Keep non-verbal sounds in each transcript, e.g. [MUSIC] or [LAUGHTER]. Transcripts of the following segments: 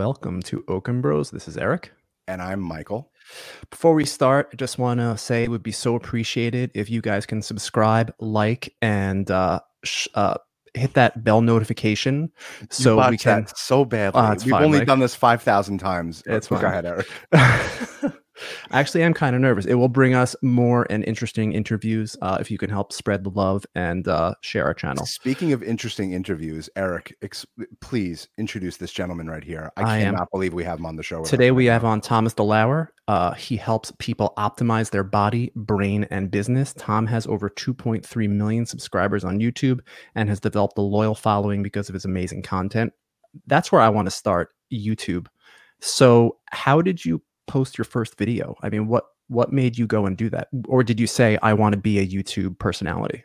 welcome to Oaken Bros. This is Eric. And I'm Michael. Before we start, I just want to say it would be so appreciated if you guys can subscribe, like, and uh, sh- uh, hit that bell notification so we can. so badly. Oh, We've fine, only Mike. done this five thousand times. It's Go fine. ahead, Eric. [LAUGHS] Actually, I'm kind of nervous. It will bring us more and interesting interviews uh, if you can help spread the love and uh, share our channel. Speaking of interesting interviews, Eric, ex- please introduce this gentleman right here. I, I am- cannot believe we have him on the show. Today right we now. have on Thomas DeLauer. Uh, he helps people optimize their body, brain, and business. Tom has over 2.3 million subscribers on YouTube and has developed a loyal following because of his amazing content. That's where I want to start YouTube. So, how did you post your first video? I mean, what what made you go and do that, or did you say I want to be a YouTube personality?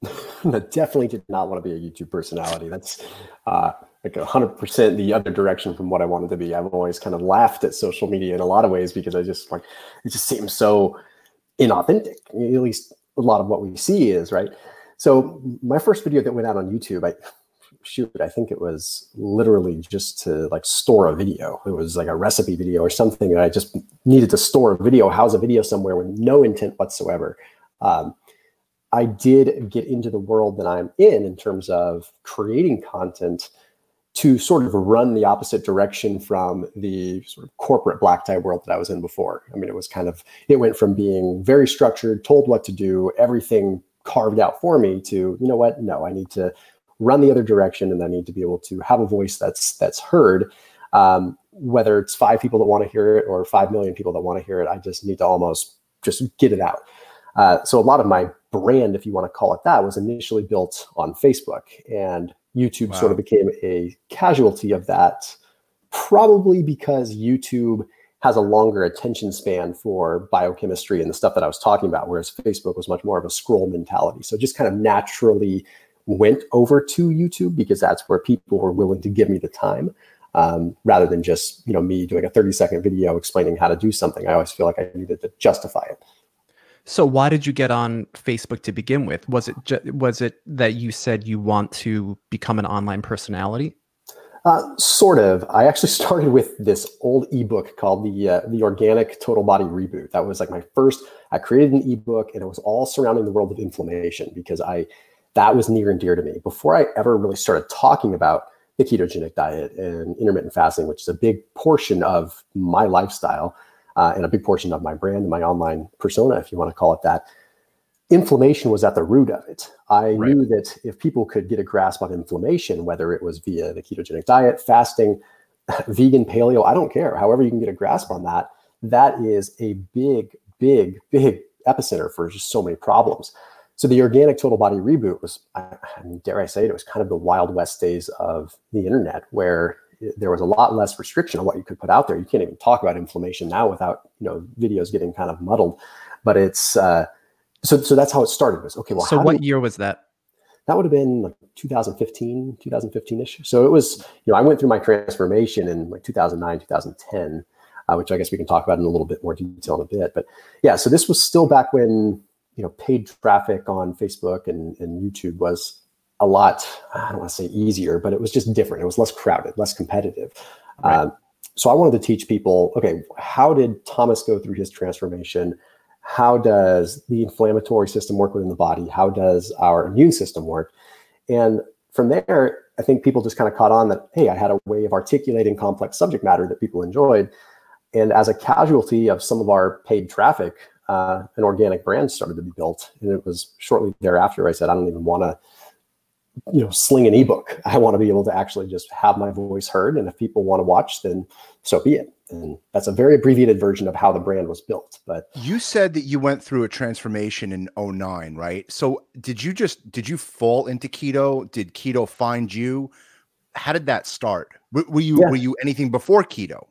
[LAUGHS] I definitely did not want to be a YouTube personality. That's uh, like hundred percent the other direction from what I wanted to be. I've always kind of laughed at social media in a lot of ways because I just like it just seems so inauthentic. At least a lot of what we see is right. So my first video that went out on YouTube, I shoot, I think it was literally just to like store a video. It was like a recipe video or something I just needed to store a video, house a video somewhere with no intent whatsoever. Um, I did get into the world that I'm in in terms of creating content to sort of run the opposite direction from the sort of corporate black tie world that I was in before. I mean, it was kind of, it went from being very structured, told what to do, everything carved out for me to, you know what? No, I need to run the other direction and I need to be able to have a voice that's, that's heard. Um, whether it's five people that want to hear it or 5 million people that want to hear it, I just need to almost just get it out. Uh, so a lot of my brand, if you want to call it that, was initially built on Facebook, and YouTube Wow. sort of became a casualty of that. Probably because YouTube has a longer attention span for biochemistry and the stuff that I was talking about, whereas Facebook was much more of a scroll mentality. So just kind of naturally went over to YouTube because that's where people were willing to give me the time. Um, rather than just you know me doing a 30 second video explaining how to do something, I always feel like I needed to justify it. So why did you get on Facebook to begin with? Was it ju- was it that you said you want to become an online personality? Uh, sort of. I actually [LAUGHS] started with this old ebook called the uh, the Organic Total Body Reboot. That was like my first. I created an ebook, and it was all surrounding the world of inflammation because I that was near and dear to me. Before I ever really started talking about the ketogenic diet and intermittent fasting, which is a big portion of my lifestyle uh, and a big portion of my brand and my online persona, if you want to call it that. Inflammation was at the root of it. I Right. knew that if people could get a grasp on inflammation, whether it was via the ketogenic diet, fasting, [LAUGHS] vegan, paleo, I don't care. However, you can get a grasp on that, that is a big, big, big epicenter for just so many problems. So the organic total body reboot was, I mean, dare I say it, it was kind of the wild west days of the internet where there was a lot less restriction on what you could put out there. You can't even talk about inflammation now without, you know, videos getting kind of muddled. But it's uh, so so that's how it started. Was okay. Well, so what we- year was that? that would have been like 2015 2015ish so it was you know i went through my transformation in like 2009 2010 uh, which i guess we can talk about in a little bit more detail in a bit but yeah so this was still back when you know paid traffic on facebook and, and youtube was a lot i don't want to say easier but it was just different. It was less crowded less competitive. Right. um, so i wanted to teach people okay how did thomas go through his transformation? How does the inflammatory system work within the body? How does our immune system work? And from there i think people just kind of caught on that hey i had a way of articulating complex subject matter that people enjoyed. And as a casualty of some of our paid traffic uh, an organic brand started to be built and it was shortly thereafter i said i don't even want to you know sling an ebook [LAUGHS] i want to be able to actually just have my voice heard and if people want to watch then so be it and that's a very abbreviated version of how the brand was built but You said that you went through a transformation in 09, right? So did you just did you fall into keto? Did keto find you? How did that start? Were, were you Yeah. were you anything before keto?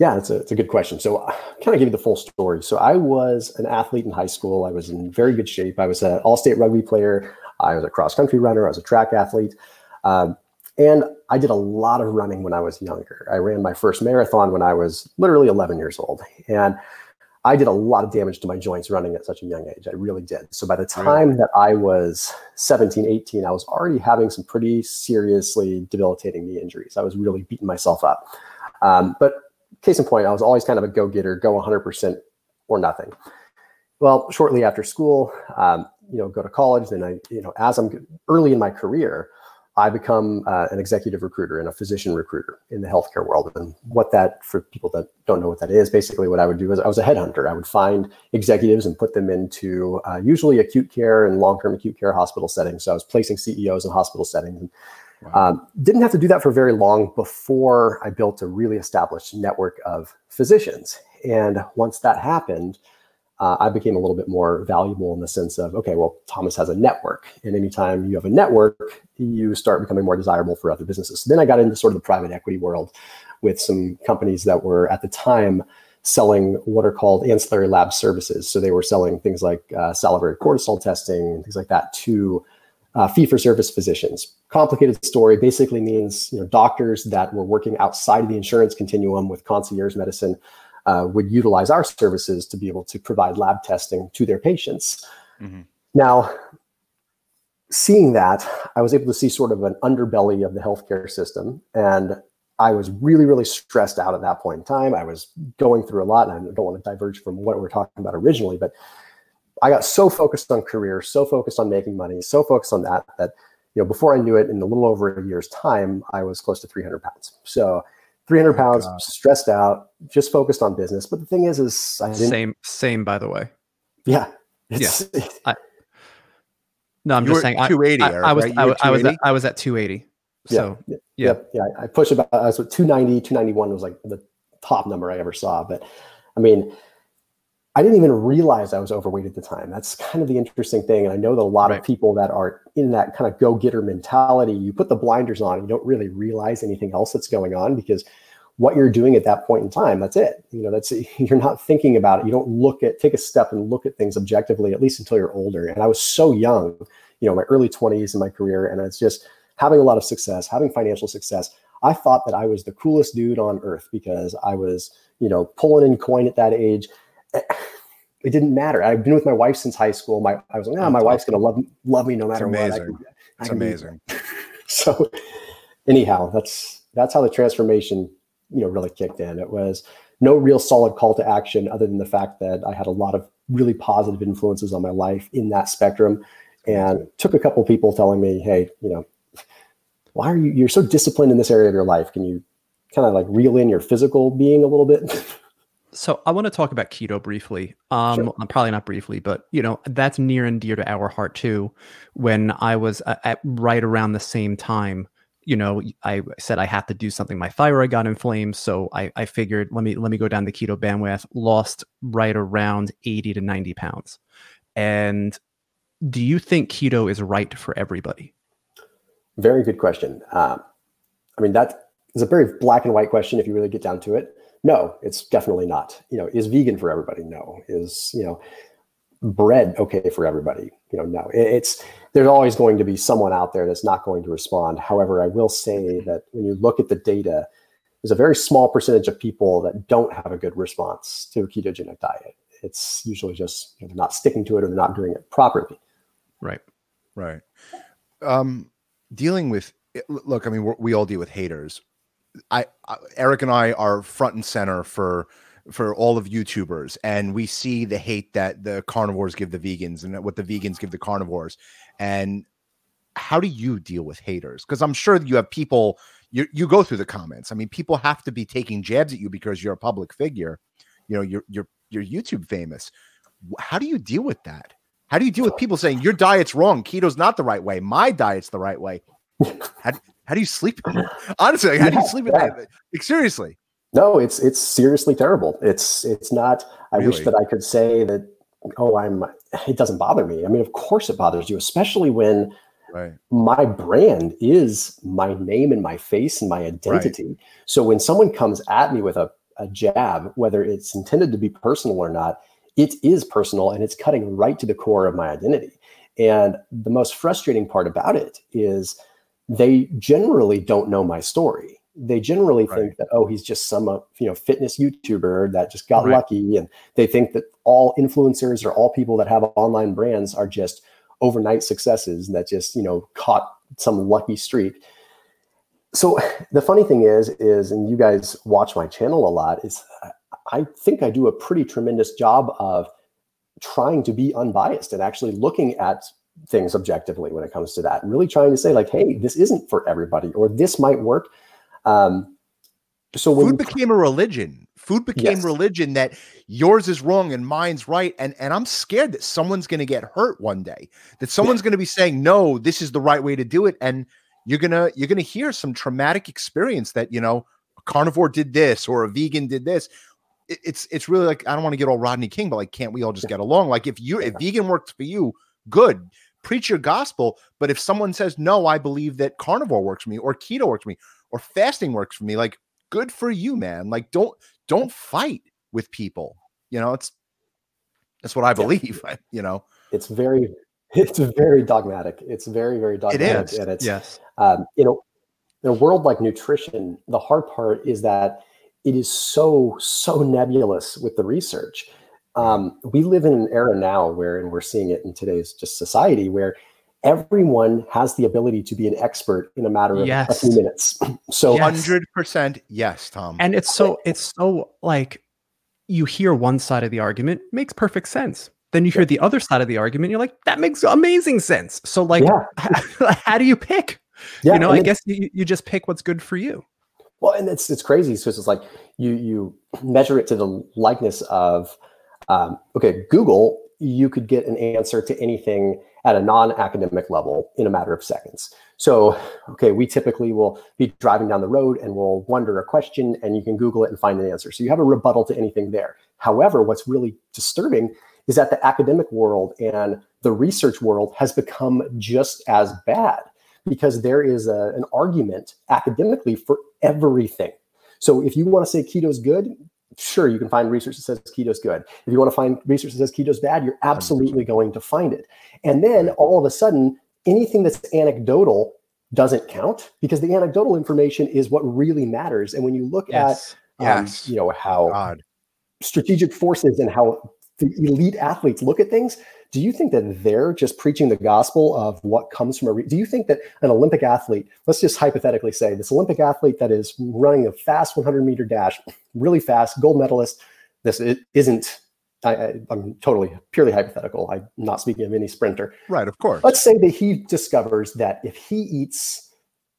Yeah, it's a, it's a good question. So, uh, kind of give you the full story. So, I was an athlete in high school. I was in very good shape. I was an all state rugby player. I was a cross country runner. I was a track athlete. Um, and I did a lot of running when I was younger. I ran my first marathon when I was literally 11 years old. And I did a lot of damage to my joints running at such a young age. I really did. So by the time that I was 17, 18, I was already having some pretty seriously debilitating knee injuries. I was really beating myself up. Um, but case in point, I was always kind of a go getter, go 100% or nothing. Well, shortly after school, um, you know, go to college. Then I, you know, as I'm early in my career, I become uh, an executive recruiter and a physician recruiter in the healthcare world. And what that, for people that don't know what that is, basically what I would do is I was a headhunter. I would find executives and put them into uh, usually acute care and long-term acute care hospital settings. So I was placing CEOs in hospital settings. And, wow. um, didn't have to do that for very long before I built a really established network of physicians. And once that happened, uh, I became a little bit more valuable in the sense of, okay, well, Thomas has a network. And anytime you have a network, you start becoming more desirable for other businesses. So then I got into sort of the private equity world with some companies that were at the time selling what are called ancillary lab services. So they were selling things like uh, salivary cortisol testing and things like that to uh, fee-for-service physicians. Complicated story basically means you know doctors that were working outside of the insurance continuum with concierge medicine uh, would utilize our services to be able to provide lab testing to their patients. Mm-hmm. Now, seeing that, I was able to see sort of an underbelly of the healthcare system. And I was really, really stressed out at that point in time. I was going through a lot, and I don't want to diverge from what we are talking about originally, but I got so focused on career, so focused on making money, so focused on that that you know before I knew it, in a little over a year's time, I was close to 300 pounds. So 300 pounds, oh, stressed out, just focused on business. But the thing is, is I same, same, by the way. Yeah. yeah. [LAUGHS] I, no, I'm you just saying 280. I, I, I was, right? I, I, was, at, I was at 280. So yeah, yeah, yeah. I pushed about, I was at 290, 291 was like the top number I ever saw. But I mean, I didn't even realize I was overweight at the time. That's kind of the interesting thing. And I know that a lot right. of people that are in that kind of go getter mentality, you put the blinders on and you don't really realize anything else that's going on because what you're doing at that point in time, that's it. You know, that's [LAUGHS] you're not thinking about it. You don't look at take a step and look at things objectively, at least until you're older. And I was so young, you know, my early 20s in my career, and it's just having a lot of success, having financial success. I thought that I was the coolest dude on earth because I was, you know, pulling in coin at that age it didn't matter. I've been with my wife since high school. My I was like, oh, my wife's gonna love love me no matter it's amazing. what. I, it's amazing. [LAUGHS] so anyhow, that's that's how the transformation, you know, really kicked in. It was no real solid call to action other than the fact that I had a lot of really positive influences on my life in that spectrum. And took a couple people telling me, hey, you know, why are you you're so disciplined in this area of your life? Can you kind of like reel in your physical being a little bit? [LAUGHS] So I want to talk about keto briefly. Um, sure. probably not briefly, but you know that's near and dear to our heart too. When I was at, at right around the same time, you know, I said I have to do something. My thyroid got inflamed, so I, I figured let me let me go down the keto bandwidth. Lost right around eighty to ninety pounds. And do you think keto is right for everybody? Very good question. Uh, I mean, that is a very black and white question if you really get down to it. No, it's definitely not. You know, is vegan for everybody? No. Is, you know, bread okay for everybody? You know, no. It's there's always going to be someone out there that's not going to respond. However, I will say that when you look at the data, there's a very small percentage of people that don't have a good response to a ketogenic diet. It's usually just you know, they're not sticking to it or they're not doing it properly. Right. Right. Um, dealing with look, I mean, we all deal with haters. I, I Eric and I are front and center for for all of YouTubers, and we see the hate that the carnivores give the vegans and what the vegans give the carnivores. And how do you deal with haters? Because I'm sure that you have people you you go through the comments. I mean, people have to be taking jabs at you because you're a public figure. You know, you're you're you're YouTube famous. How do you deal with that? How do you deal with people saying your diet's wrong? Keto's not the right way. My diet's the right way. How, how do you sleep? Honestly, like, how do you sleep at night? [LAUGHS] Like, seriously. No, it's it's seriously terrible. It's it's not. I really? wish that I could say that. Oh, I'm. It doesn't bother me. I mean, of course it bothers you, especially when right. my brand is my name and my face and my identity. Right. So when someone comes at me with a, a jab, whether it's intended to be personal or not, it is personal and it's cutting right to the core of my identity. And the most frustrating part about it is they generally don't know my story. They generally right. think that oh, he's just some uh, you know fitness YouTuber that just got right. lucky, and they think that all influencers or all people that have online brands are just overnight successes that just you know caught some lucky streak. so [SIGHS] the funny thing is, is, and you guys watch my channel a lot, is I think I do a pretty tremendous job of trying to be unbiased and actually looking at things objectively when it comes to that really trying to say like hey this isn't for everybody or this might work. Um, so when food became a religion. Food became yes. religion that yours is wrong and mine's right and and i'm scared that someone's going to get hurt one day that someone's yeah. going to be saying no this is the right way to do it and you're to you're to hear some traumatic experience that you know a carnivore did this or a vegan did this. It, it's it's really like i don't want to get all rodney king but like can't we all just get along? Like if you if vegan works for you good preach your gospel but if someone says no i believe that carnivore works for me or keto works for me or fasting works for me like good for you man. Like don't don't fight with people. You know it's that's what i believe [LAUGHS] yeah. you know? It's very it's very dogmatic. It's very very dogmatic. it is. and it's yes. um, you know in a world like nutrition the hard part is that it is so so nebulous with the research um, we live in an era now where and we're seeing it in today's just society where everyone has the ability to be an expert in a matter of yes. a few minutes. [LAUGHS] So hundred percent, yes, Tom. And it's so it's so like you hear one side of the argument makes perfect sense. Then you hear the other side of the argument, you're like, that makes amazing sense. So like, yeah. [LAUGHS] how, how, do you pick? Yeah, you know, I guess you, you just pick what's good for you. Well, and it's it's crazy because it's like you you measure it to the likeness of um, okay, Google. You could get an answer to anything at a non-academic level in a matter of seconds. So, okay, we typically will be driving down the road and we'll wonder a question and you can Google it and find an answer. So you have a rebuttal to anything there. However, what's really disturbing is that the academic world and the research world has become just as bad because there is a, an argument academically for everything. So if you want to say keto is good, sure, you can find research that says keto is good. If you want to find research that says keto is bad, you're absolutely going to find it. And then all of a sudden, anything that's anecdotal doesn't count because the anecdotal information is what really matters. And when you look yes. at, um, yes. you know, how God. strategic forces and how the elite athletes look at things, do you think that they're just preaching the gospel of what comes from a? Re- do you think that an Olympic athlete, let's just hypothetically say this Olympic athlete that is running a fast 100 meter dash, really fast, gold medalist, this it isn't. I, am totally purely hypothetical. I'm not speaking of any sprinter. Right, of course. Let's say that he discovers that if he eats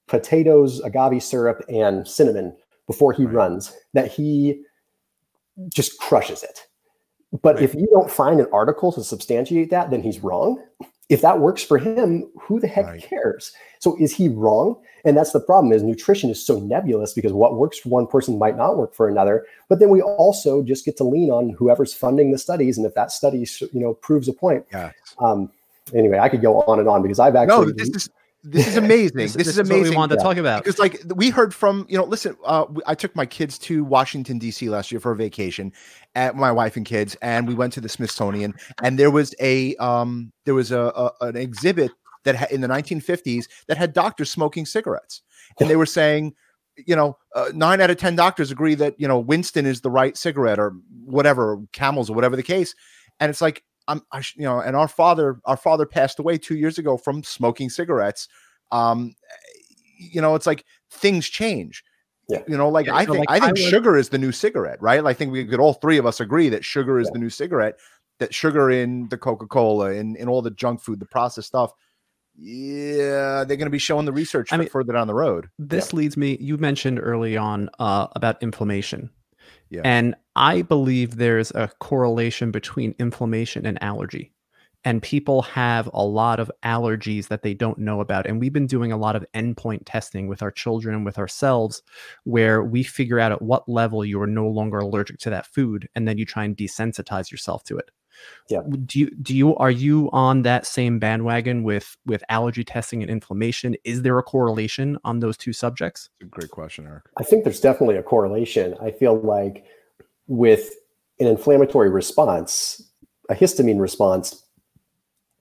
potatoes, agave syrup, and cinnamon before he right. runs, that he just crushes it but right. if you don't find an article to substantiate that, then he's wrong. If that works for him, who the heck right. cares? So is he wrong? And that's the problem is nutrition is so nebulous because what works for one person might not work for another. But then we also just get to lean on whoever's funding the studies. And if that study, you know, proves a point. Yeah. Um, anyway, I could go on and on because I've actually no, this is this is amazing. this, this, this, is amazing. we wanted to talk about because, like, we heard from you know. Listen, uh, I took my kids to Washington D.C. last year for a vacation, at my wife and kids, and we went to the Smithsonian, and there was a um, there was a, a an exhibit that ha- in the 1950s that had doctors smoking cigarettes, and they were saying, you know, uh, nine out of ten doctors agree that you know Winston is the right cigarette or whatever, Camels or whatever the case, and it's like I'm, I, you know, and our father, our father passed away two years ago from smoking cigarettes. Um, you know, it's like things change. Yeah. You know, like yeah, I think like I think I sugar is the new cigarette, right? I think we could all three of us agree that sugar is yeah. the new cigarette. That sugar in the Coca Cola and in all the junk food, the processed stuff. Yeah, they're going to be showing the research I mean, further down the road. This leads me. You mentioned early on uh, about inflammation yeah. And I believe there's a correlation between inflammation and allergy. And people have a lot of allergies that they don't know about. And we've been doing a lot of endpoint testing with our children and with ourselves, where we figure out at what level you are no longer allergic to that food. And then you try and desensitize yourself to it yeah do you do you are you on that same bandwagon with with allergy testing and inflammation is there a correlation on those two subjects great question eric i think there's definitely a correlation i feel like with an inflammatory response a histamine response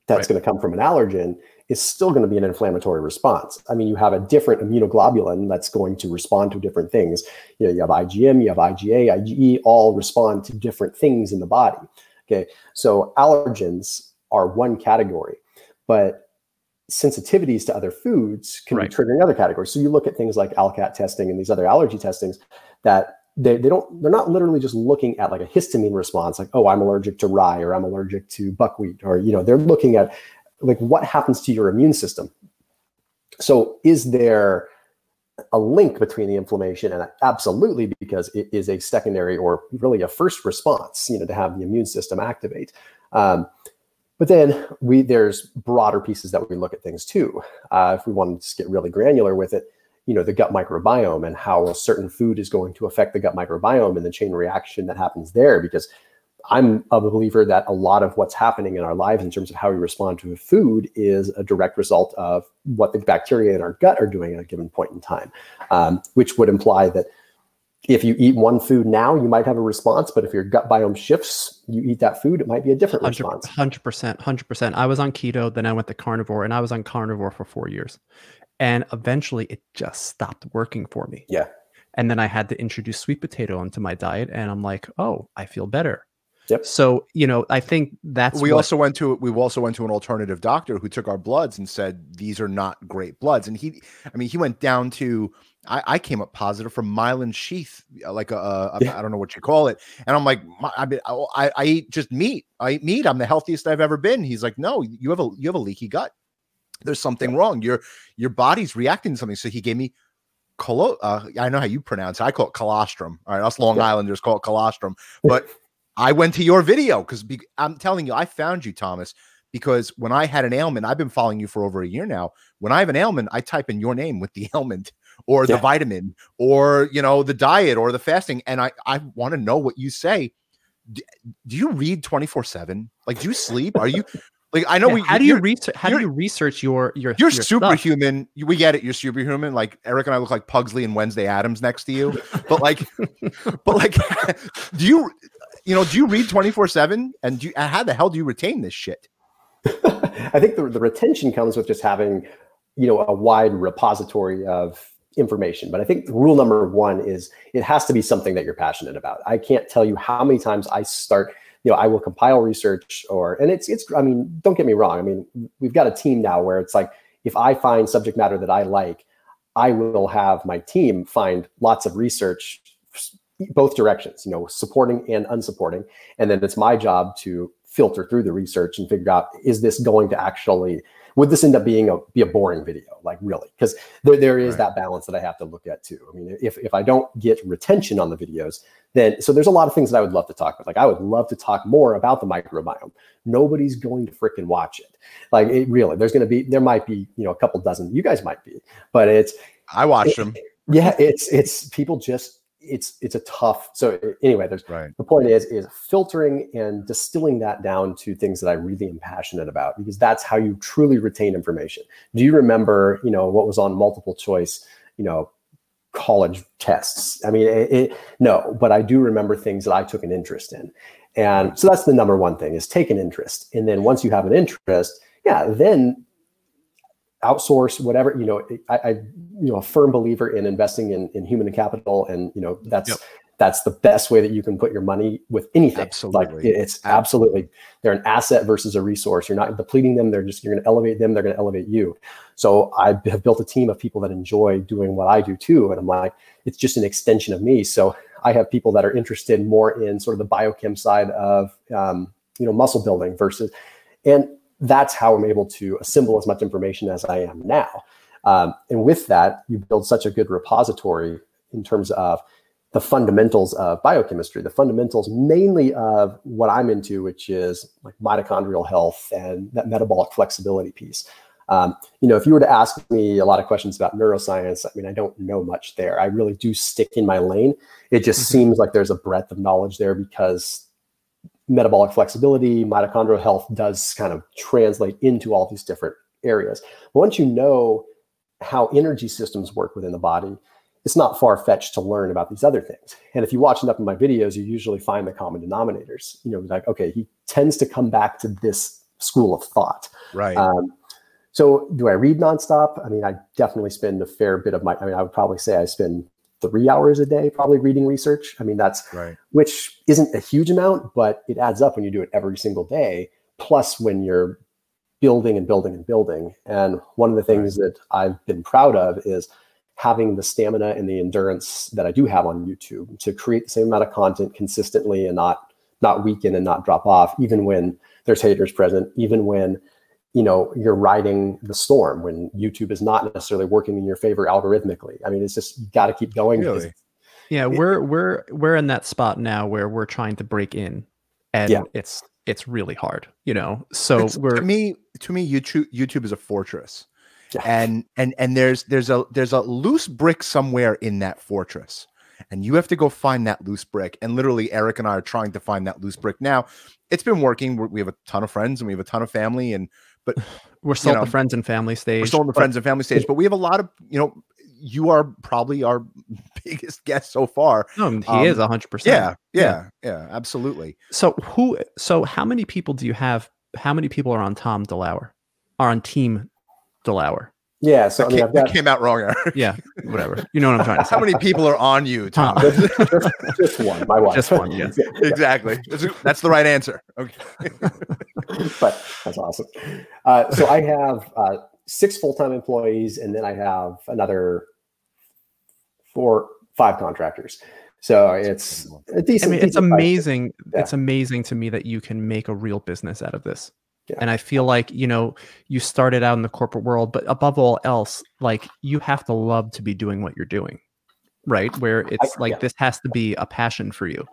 that's right. going to come from an allergen is still going to be an inflammatory response. I mean, you have a different immunoglobulin that's going to respond to different things. You know, you have IgM, you have IgA, IgE, all respond to different things in the body. Okay, so allergens are one category, but sensitivities to other foods can Right. be triggering other categories. So you look at things like ALCAT testing and these other allergy testings that they, they don't they're not literally just looking at like a histamine response like oh i'm allergic to rye or i'm allergic to buckwheat or you know they're looking at like what happens to your immune system so is there a link between the inflammation and absolutely because it is a secondary or really a first response you know to have the immune system activate. Um, but then we there's broader pieces that we look at things too. Uh, if we want to just get really granular with it you know the gut microbiome and how a certain food is going to affect the gut microbiome and the chain reaction that happens there because i'm a believer that a lot of what's happening in our lives in terms of how we respond to food is a direct result of what the bacteria in our gut are doing at a given point in time um, which would imply that if you eat one food now you might have a response but if your gut biome shifts you eat that food it might be a different response Hundred percent, hundred percent. I was on keto, then I went to carnivore, and I was on carnivore for four years, and eventually it just stopped working for me. Yeah. And then I had to introduce sweet potato into my diet, and I'm like, oh, I feel better. Yep. So you know, I think that's we what- also went to we also went to an alternative doctor who took our bloods and said these are not great bloods. And he i mean he went down to i, I came up positive from myelin sheath uh, like a, a Yeah. i don't know what you call it. And i'm like "My- I, mean, I i eat just meat. I eat meat. I'm the healthiest i've ever been. He's like no you have a you have a leaky gut. There's something wrong. Your your body's reacting to something. So he gave me colo- uh, i know how you pronounce it. I call it colostrum. All right. Us long Yeah. islanders call it colostrum. But I went to your video because be- I'm telling you, I found you, Thomas, because when I had an ailment, I've been following you for over a year now. When I have an ailment, I type in your name with the [LAUGHS] ailment or the vitamin or you know the diet or the fasting, and I I want to know what you say. D- do you read 24 seven? Like, do you sleep? Are you like? I know Yeah, we. how do you research? How do you're- research your your You're your superhuman. You- We get it. You're superhuman. Like Eric and I look like Pugsley and Wednesday Addams next to you. But like, [LAUGHS] but like, [LAUGHS] do you, you know, do you read 24 seven? And do you, how the hell do you retain this shit? [LAUGHS] I think the, the retention comes with just having, you know, a wide repository of information. But I think rule number one is it has to be something that you're passionate about. I can't tell you how many times I start, you know, I will compile research or, and it's, it's, I mean, don't get me wrong. I mean, we've got a team now where it's like, if I find subject matter that I like, I will have my team find lots of research both directions, you know, supporting and unsupporting. And then it's my job to filter through the research and figure out is this going to actually would this end up being a be a boring video like really because there, there is Right. that balance that i have to look at too i mean if, if i don't get retention on the videos then so there's a lot of things that i would love to talk about like i would love to talk more about the microbiome nobody's going to freaking watch it like it really there's going to be there might be you know a couple dozen you guys might be but it's I watched them. yeah it's it's people just it's it's a tough so anyway there's Right. the point is is filtering and distilling that down to things that i really am passionate about because that's how you truly retain information. Do you remember you know what was on multiple choice you know college tests? I mean it, it, no but i do remember things that i took an interest in. And so that's the number one thing is take an interest. And then once you have an interest yeah then outsource whatever you know I, I you know a firm believer in investing in, in human capital and you know that's Yep. that's the best way that you can put your money with anything. Like Absolutely. it- it's absolutely they're an asset versus a resource. You're not depleting them. They're just you're going to elevate them. They're going to elevate you. So i have built a team of people that enjoy doing what i do too. And i'm like it's just an extension of me. So i have people that are interested more in sort of the biochem side of um, you know muscle building versus and that's how i'm able to assemble as much information as i am now um, and with that you build such a good repository in terms of the fundamentals of biochemistry, the fundamentals mainly of what I'm into, which is like mitochondrial health and that metabolic flexibility piece. Um, you know, if you were to ask me a lot of questions about neuroscience, I mean, I don't know much there. I really do stick in my lane. It just Mhm. seems like there's a breadth of knowledge there because metabolic flexibility, mitochondrial health does kind of translate into all these different areas. But once you know how energy systems work within the body, it's not far fetched to learn about these other things. And if you watch enough of my videos, you usually find the common denominators. You know, like, okay, he tends to come back to this school of thought. Right. Um, so do I read nonstop? I mean, I definitely spend a fair bit of my, I mean, I would probably say I spend three hours a day probably reading research. I mean, that's, right. which isn't a huge amount, but it adds up when you do it every single day. Plus, when you're building and building and building. And one of the things that I've been proud of is having the stamina and the endurance that I do have on YouTube to create the same amount of content consistently and not not weaken and not drop off, even when there's haters present, even when you know you're riding the storm when YouTube is not necessarily working in your favor algorithmically. I mean, it's just you got to keep going. Really? Yeah, we're we're we're in that spot now where we're trying to break in, and Yeah. it's it's really hard, you know. So It's- we're to me to me youtube youtube is a fortress Yeah. and and and there's there's a there's a loose brick somewhere in that fortress and you have to go find that loose brick and literally eric and i are trying to find that loose brick now it's been working we have a ton of friends and we have a ton of family and [SIGHS] we're still know, the friends and family stage. we're still in the but- friends and family stage but we have a lot of you know you are probably our [LAUGHS] biggest guest so far No, he Um, is hundred percent. yeah yeah yeah absolutely So who? So how many people do you have? How many people are on Tom DeLauer? Are on Team DeLauer? Yeah. So I that, mean, came, I've that got came out wrong Eric. [LAUGHS] Yeah, whatever. You know what I'm trying to say. how many people are on you tom Tom. just, just, just one, my wife. Just one, yes. [LAUGHS] exactly that's, that's the right answer okay [LAUGHS] but that's awesome. Uh, so I have uh, six full-time employees, and then I have another four, five contractors. So it's a I decent. I mean, it's decent amazing. Yeah. It's amazing to me that you can make a real business out of this. Yeah. And I feel like, you know, you started out in the corporate world, but above all else, like you have to love to be doing what you're doing. Right? Where it's like yeah. this has to be a passion for you.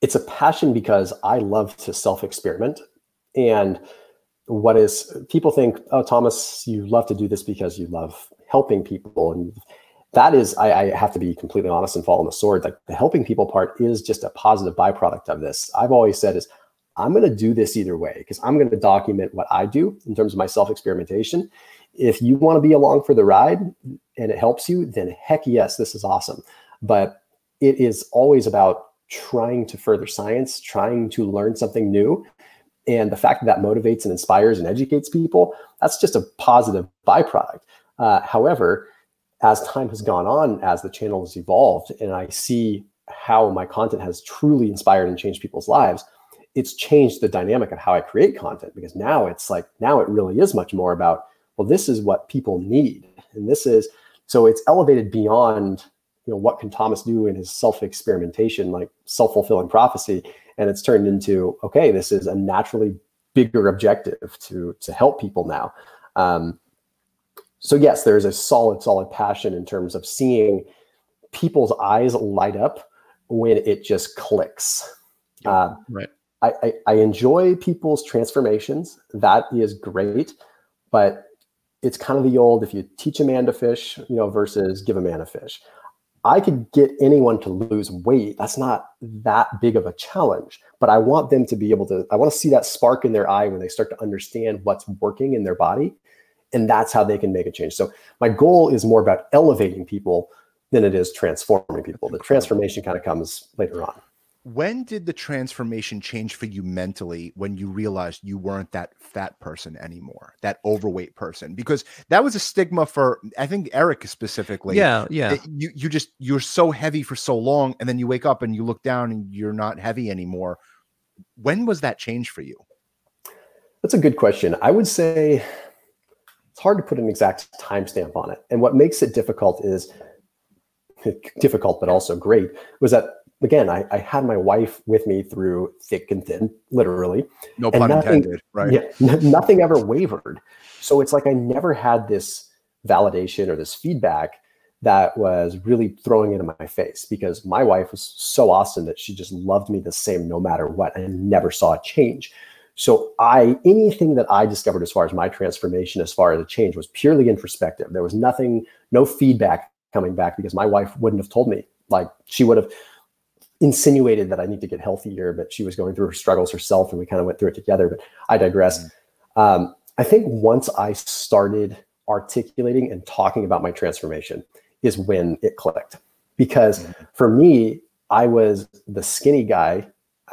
It's a passion because I love to self-experiment, and what is people think, oh, Thomas, you love to do this because you love helping people, and that is, I, I have to be completely honest and fall on the sword. Like the helping people part is just a positive byproduct of this. I've always said is I'm going to do this either way because I'm going to document what I do in terms of my self experimentation. If you want to be along for the ride and it helps you, then heck yes, this is awesome. But it is always about trying to further science, trying to learn something new. And the fact that that motivates and inspires and educates people, that's just a positive byproduct. Uh, however, as time has gone on, as the channel has evolved, and I see how my content has truly inspired and changed people's lives, it's changed the dynamic of how I create content because now it's like, now it really is much more about, well, this is what people need. And this is, so it's elevated beyond, you know, what can Thomas do in his self experimentation, like self fulfilling prophecy. And it's turned into, okay, this is a naturally bigger objective to, to help people now. Um, so yes, there's a solid, solid passion in terms of seeing people's eyes light up when it just clicks. Uh, Right. I, I, I enjoy people's transformations. That is great, but it's kind of the old if you teach a man to fish, you know, versus give a man a fish. I could get anyone to lose weight. That's not that big of a challenge, but I want them to be able to, I want to see that spark in their eye when they start to understand what's working in their body. And that's how they can make a change. So my goal is more about elevating people than it is transforming people. The transformation kind of comes later on. When did the transformation change for you mentally when you realized you weren't that fat person anymore that overweight person because that was a stigma for i think eric specifically yeah, yeah. you you just you're so heavy for so long and then you wake up and you look down and you're not heavy anymore when was that change for you That's a good question. I would say it's hard to put an exact timestamp on it. And what makes it difficult is [LAUGHS] difficult, but also great, was that again, I, I had my wife with me through thick and thin, literally. no pun nothing- intended right Yeah, n- nothing ever wavered. So it's like I never had this validation or this feedback that was really throwing it in my face because my wife was so awesome that she just loved me the same no matter what. I never saw a change. So I anything that I discovered as far as my transformation, as far as a change, was purely introspective. There was nothing, no feedback coming back because my wife wouldn't have told me. Like she would have insinuated that I need to get healthier, but she was going through her struggles herself, and we kind of went through it together. But I digress. Um, I think once I started articulating and talking about my transformation is when it clicked. Because for me, I was the skinny guy,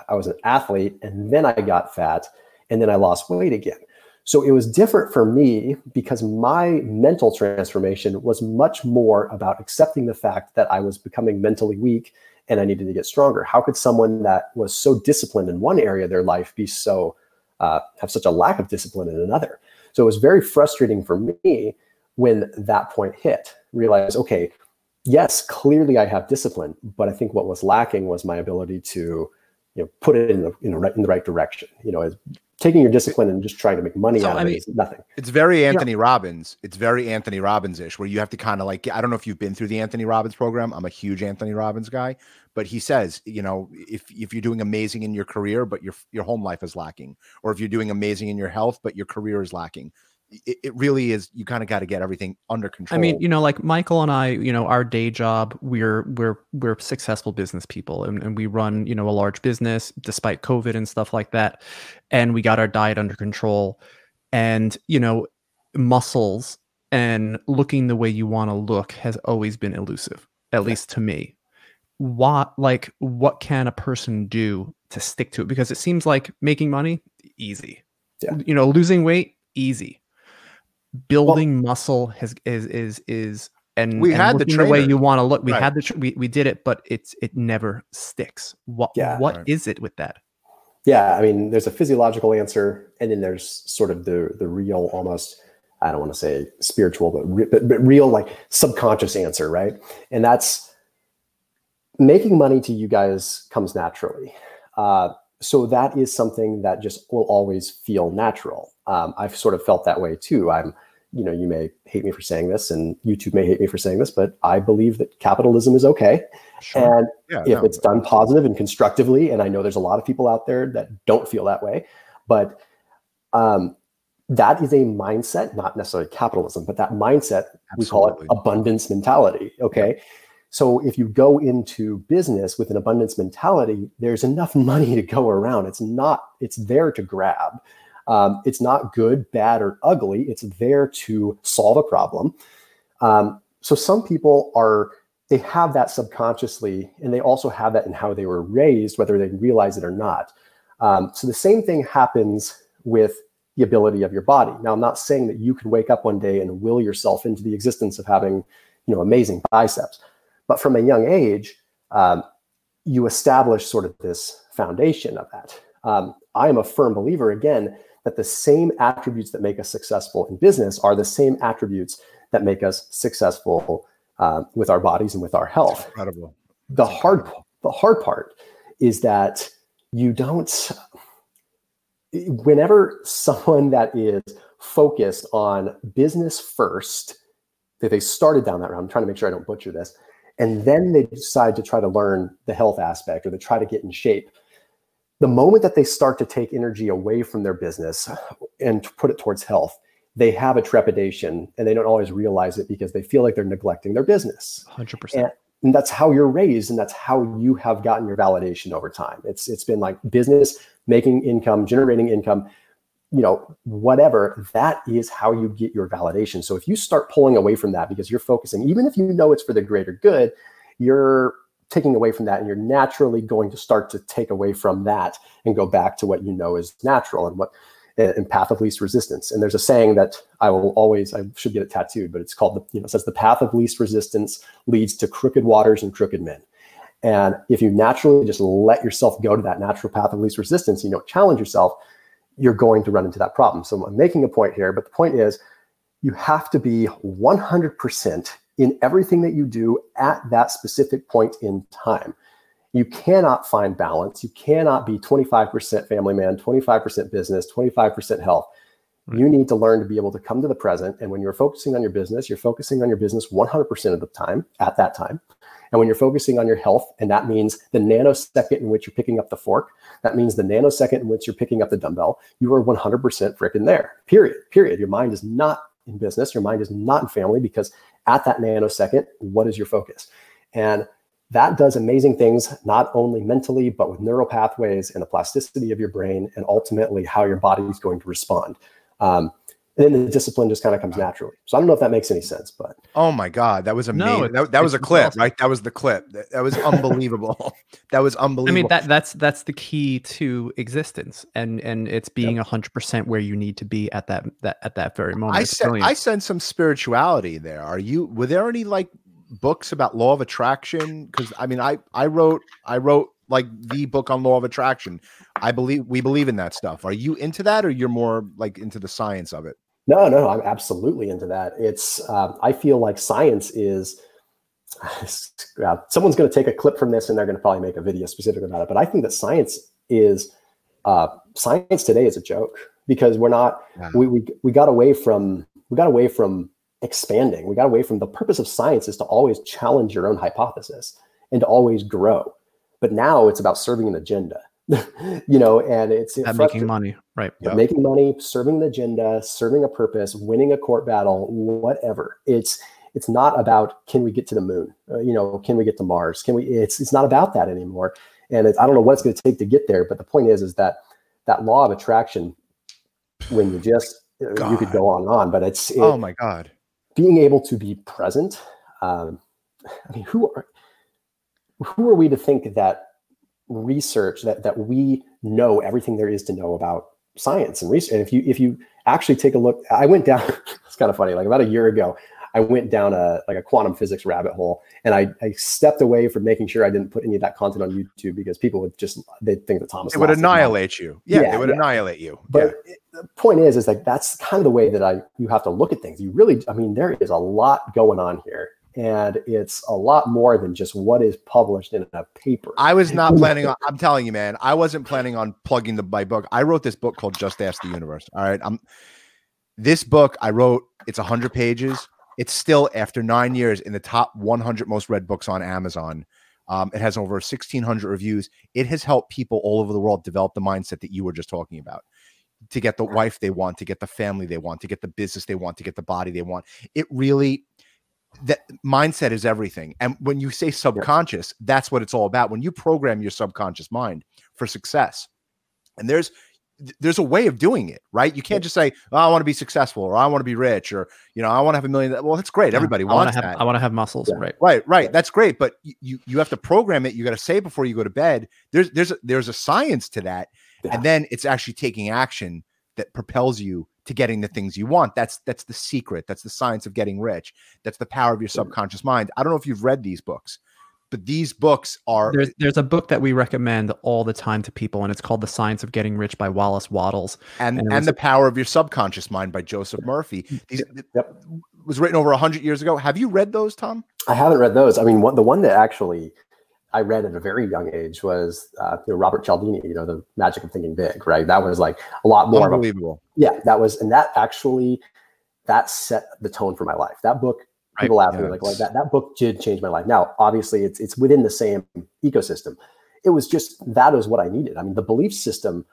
I was an athlete, and then I got fat, and then I lost weight again. So it was different for me because my mental transformation was much more about accepting the fact that I was becoming mentally weak and I needed to get stronger. How could someone that was so disciplined in one area of their life be so uh, have such a lack of discipline in another? So it was very frustrating for me when that point hit. Realize, okay, yes, clearly I have discipline, but I think what was lacking was my ability to, you know, put it in the in the right in the right direction. You know, as taking your discipline and just trying to make money So, out of I it mean, is nothing. It's very Anthony Robbins. It's very Anthony Robbins ish, where you have to kind of like, I don't know if you've been through the Anthony Robbins program. I'm a huge Anthony Robbins guy, but he says, you know, if if you're doing amazing in your career, but your your home life is lacking, or if you're doing amazing in your health, but your career is lacking, it, it really is. You kind of got to get everything under control. I mean, you know, like Michael and I, you know, our day job, we're we're we're successful business people, and, and we run, you know, a large business despite COVID and stuff like that, and we got our diet under control, and you know, muscles and looking the way you want to look has always been elusive, at least to me. What like what can a person do to stick to it? Because it seems like making money easy, Yeah. you know, losing weight easy building muscle has is is is and We and had the looking the way you want to look. We Right. had the tr- we we did it, but it's it never sticks. What Yeah. what is Right. it with that? Yeah, I mean, there's a physiological answer, and then there's sort of the the real, almost I don't want to say spiritual, but, re- but but real like subconscious answer, right? And that's making money to you guys comes naturally. Uh, so that is something that just will always feel natural. Um, I've sort of felt that way too. I'm, you know, you may hate me for saying this, and YouTube may hate me for saying this, but I believe that capitalism is okay. Sure. And yeah, if no, it's done positive and constructively and i know there's a lot of people out there that don't feel that way but um, that is a mindset not necessarily capitalism but that mindset we call it abundance mentality okay so if you go into business with an abundance mentality there's enough money [LAUGHS] to go around it's not it's there to grab um, it's not good bad or ugly. It's there to solve a problem. Um, so some people are they have that subconsciously and they also have that in how they were raised whether they realize it or not. Um, so the same thing happens with the ability of your body. Now i'm not saying that you can wake up one day and will yourself into the existence of having you know amazing biceps. But from a young age um, you establish sort of this foundation of that. Um, i am a firm believer again that the same attributes that make us successful in business are the same attributes that make us successful uh, with our bodies and with our health incredible. the hard incredible. the hard part is that you don't whenever someone that is focused on business first that they started down that route i'm trying to make sure i don't butcher this and then they decide to try to learn the health aspect or they try to get in shape the moment that they start to take energy away from their business and put it towards health they have a trepidation and they don't always realize it because they feel like they're neglecting their business. Hundred percent. and that's how you're raised and that's how you have gotten your validation over time. It's it's been like business making income generating income you know whatever that is how you get your validation. So if you start pulling away from that because you're focusing even if you know it's for the greater good you're taking away from that and you're naturally going to start to take away from that and go back to what you know is natural and what uh, and path of least resistance. And there's a saying that i will always i should get it tattooed but it's called the you know says the path of least resistance leads to crooked waters and crooked men. And if you naturally just let yourself go to that natural path of least resistance you don't challenge yourself you're going to run into that problem. So i'm making a point here but the point is you have to be 100% in everything that you do at that specific point in time you cannot find balance. You cannot be 25% family man, 25% business, 25% health. Right. You need to learn to be able to come to the present. And when you're focusing on your business, you're focusing on your business 100% of the time at that time. And when you're focusing on your health, and that means the nanosecond in which you're picking up the fork, that means the nanosecond in which you're picking up the dumbbell, you are 100% freaking there. Period. Period. Your mind is not in business. Your mind is not in family because at that nanosecond, what is your focus? And that does amazing things, not only mentally, but with neural pathways and the plasticity of your brain, and ultimately how your body is going to respond. Um, then the discipline just kind of comes naturally. So I don't know if that makes any sense, but Oh my god, that was amazing. it's- that, that was a clip, awesome. right? That was the clip. That, that was unbelievable. [LAUGHS] that was unbelievable. I mean that that's that's the key to existence, and and it's being hundred percent where you need to be at that that at that very moment. I It's said. I sense some spirituality there. Are you? Were there any like books about law of attraction? Because I mean, I I wrote I wrote like the book on law of attraction. I believe we believe in that stuff. Are you into that, or you're more like into the science of it? No, no, I'm absolutely into that. It's um, I feel like science is. [SIGHS] Uh, someone's going to take a clip from this and they're going to probably make a video specific about it. But I think that science is uh, science today is a joke because we're not we, we we got away from we got away from expanding. We got away from the purpose of science is to always challenge your own hypothesis and to always grow. But now it's about serving an agenda. [LAUGHS] you know, and it's making money, right? Yep. Making money, serving an agenda, serving a purpose, winning a court battle, whatever. It's it's not about can we get to the moon? Uh, you know, can we get to Mars? Can we? It's it's not about that anymore. And I don't know what it's going to take to get there, but the point is, is that that law of attraction, when you just God. Uh, you could go on and on, but it's it, oh my God, being able to be present. Um, I mean, who are who are we to think that research that that we know everything there is to know about science and research? And if you if you actually take a look, I went down. [LAUGHS] it's kind of funny. Like about a year ago, I went down a like a quantum physics rabbit hole, and I, I stepped away from making sure I didn't put any of that content on YouTube because people would just they think that Thomas it would annihilate you. Yeah, yeah, it would yeah. annihilate you. But yeah. the point is, is like that's kind of the way that I you have to look at things. You really, I mean, there is a lot going on here, and it's a lot more than just what is published in a paper. I was not [LAUGHS] planning on. I'm telling you, man, I wasn't planning on plugging the my book. I wrote this book called Just Ask the Universe. All right, I'm. This book I wrote. It's hundred pages it's still after nine years in the top 100 most read books on Amazon. Um, it has over 1,600 reviews. It has helped people all over the world develop the mindset that you were just talking about to get the wife they want, to get the family they want, to get the business they want, to get the body they want. It really, that mindset is everything. And when you say subconscious, that's what it's all about. When you program your subconscious mind for success, and there's there's a way of doing it, right? You can't just say, oh, "I want to be successful" or "I want to be rich" or you know, "I want to have a million. Well, that's great. Yeah, Everybody I wants have, that. I want to have muscles, yeah. right? Right, right. That's great, but you you have to program it. You got to say before you go to bed. There's there's a, there's a science to that, yeah. and then it's actually taking action that propels you to getting the things you want. That's that's the secret. That's the science of getting rich. That's the power of your subconscious mind. I don't know if you've read these books but these books are there's there's a book that we recommend all the time to people and it's called the science of getting rich by wallace wattles and and, and the power of your subconscious mind by joseph murphy mm, these yep. was written over 100 years ago have you read those tom i haven't read those i mean what, the one that actually i read at a very young age was uh, you know, robert cialdini you know the magic of thinking big right that was like a lot more unbelievable a, yeah that was and that actually that set the tone for my life that book people laugh me like, like that. That book did change my life. Now, obviously, it's it's within the same ecosystem. It was just that was what I needed. I mean, the belief system.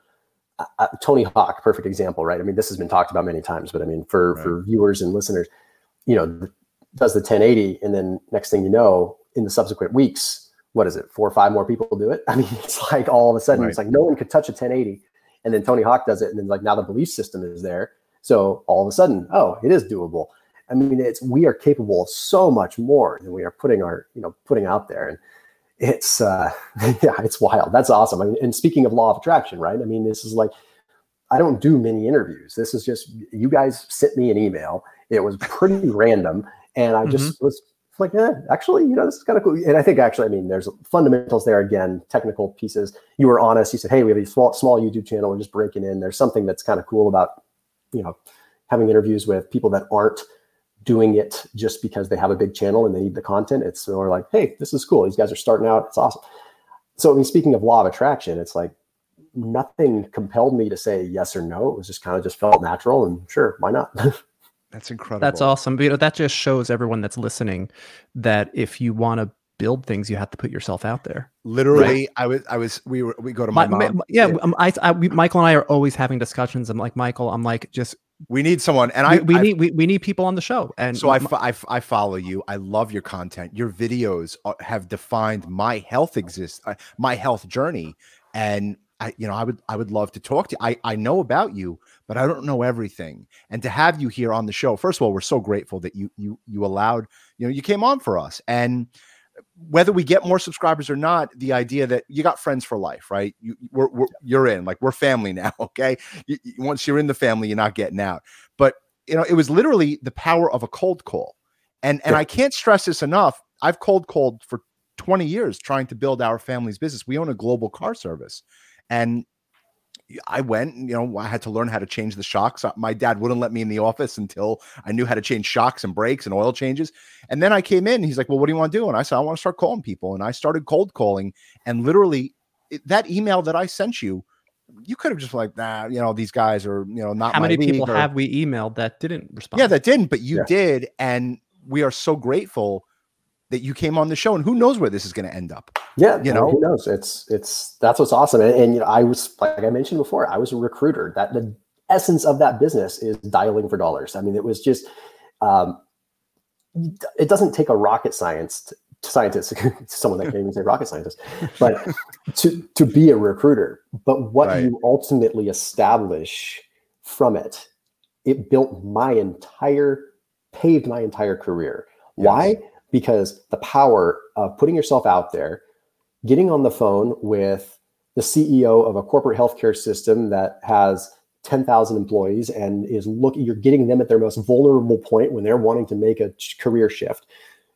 Uh, uh Tony Hawk, perfect example, right? I mean, this has been talked about many times, but I mean, for right. for viewers and listeners, you know, does the 1080, and then next thing you know, in the subsequent weeks, what is it? Four or five more people do it. [LAUGHS] I mean, it's like all of a sudden, right. it's like no one could touch a 1080, and then Tony Hawk does it, and then like now the belief system is there. So all of a sudden, oh, it is doable. I mean, it's we are capable of so much more than we are putting our, you know, putting out there. And it's uh [LAUGHS] yeah, it's wild. That's awesome. I mean, and speaking of law of attraction, right? I mean, this is like I don't do many interviews. This is just you guys sent me an email. It was pretty [LAUGHS] random. And I just mm-hmm. was like, eh, actually, you know, this is kind of cool. And I think actually, I mean, there's fundamentals there again, technical pieces. You were honest. You said, hey, we have a small small YouTube channel. We're just breaking in. There's something that's kind of cool about, you know, having interviews with people that aren't doing it just because they have a big channel and they need the content. It's more like, hey, this is cool. These guys are starting out. It's awesome. So, I mean, speaking of law of attraction, it's like nothing compelled me to say yes or no. It was just kind of just felt natural and sure, why not? [LAUGHS] That's incredible. That's awesome. But, you know, that just shows everyone that's listening that if you want to build things, you have to put yourself out there. Literally, right? I was, I was, we were, we go to my, my mom. yeah, um, I, I, we, Michael and I are always having discussions. I'm like, Michael, I'm like, just we need someone, and I we, I, need we, we need people on the show. And so I, I, I follow you. I love your content. Your videos have defined my health exist, uh, my health journey, and I you know I would I would love to talk to you. I I know about you, but I don't know everything. And to have you here on the show, first of all, we're so grateful that you you you allowed you know you came on for us and whether we get more subscribers or not, the idea that you got friends for life, right? You, we're, we're you're in, like we're family now. [LAUGHS] Okay, you, once you're in the family, you're not getting out. But you know, it was literally the power of a cold call, and and I can't stress this enough. I've cold called for 20 years trying to build our family's business. We own a global car service, and I went, you know, I had to learn how to change the shocks. Uh, my dad wouldn't let me in the office until I knew how to change shocks and brakes and oil changes. And then I came in, he's like, Well, what do you want to do? And I said, I want to start calling people. And I started cold calling. And literally, it, that email that I sent you, you could have just like, nah, you know, these guys are, you know, not How many people or- have we emailed that didn't respond? yeah, that didn't, but you Yeah. did. And we are so grateful that you came on the show. And who knows where this is going to end up? Yeah, You know? who knows? It's it's that's what's awesome. And, and you know, I was like I mentioned before, I was a recruiter. That the essence of that business is dialing for dollars. I mean, it was just um, it doesn't take a rocket science to, scientist, [LAUGHS] someone that can't even say rocket scientist, but [LAUGHS] to to be a recruiter. But what Right. you ultimately establish from it, it built my entire, paved my entire career. Why? Because the power of putting yourself out there, getting on the phone with the CEO of a corporate healthcare system that has 10,000 employees and is looking, you're getting them at their most vulnerable point when they're wanting to make a career shift.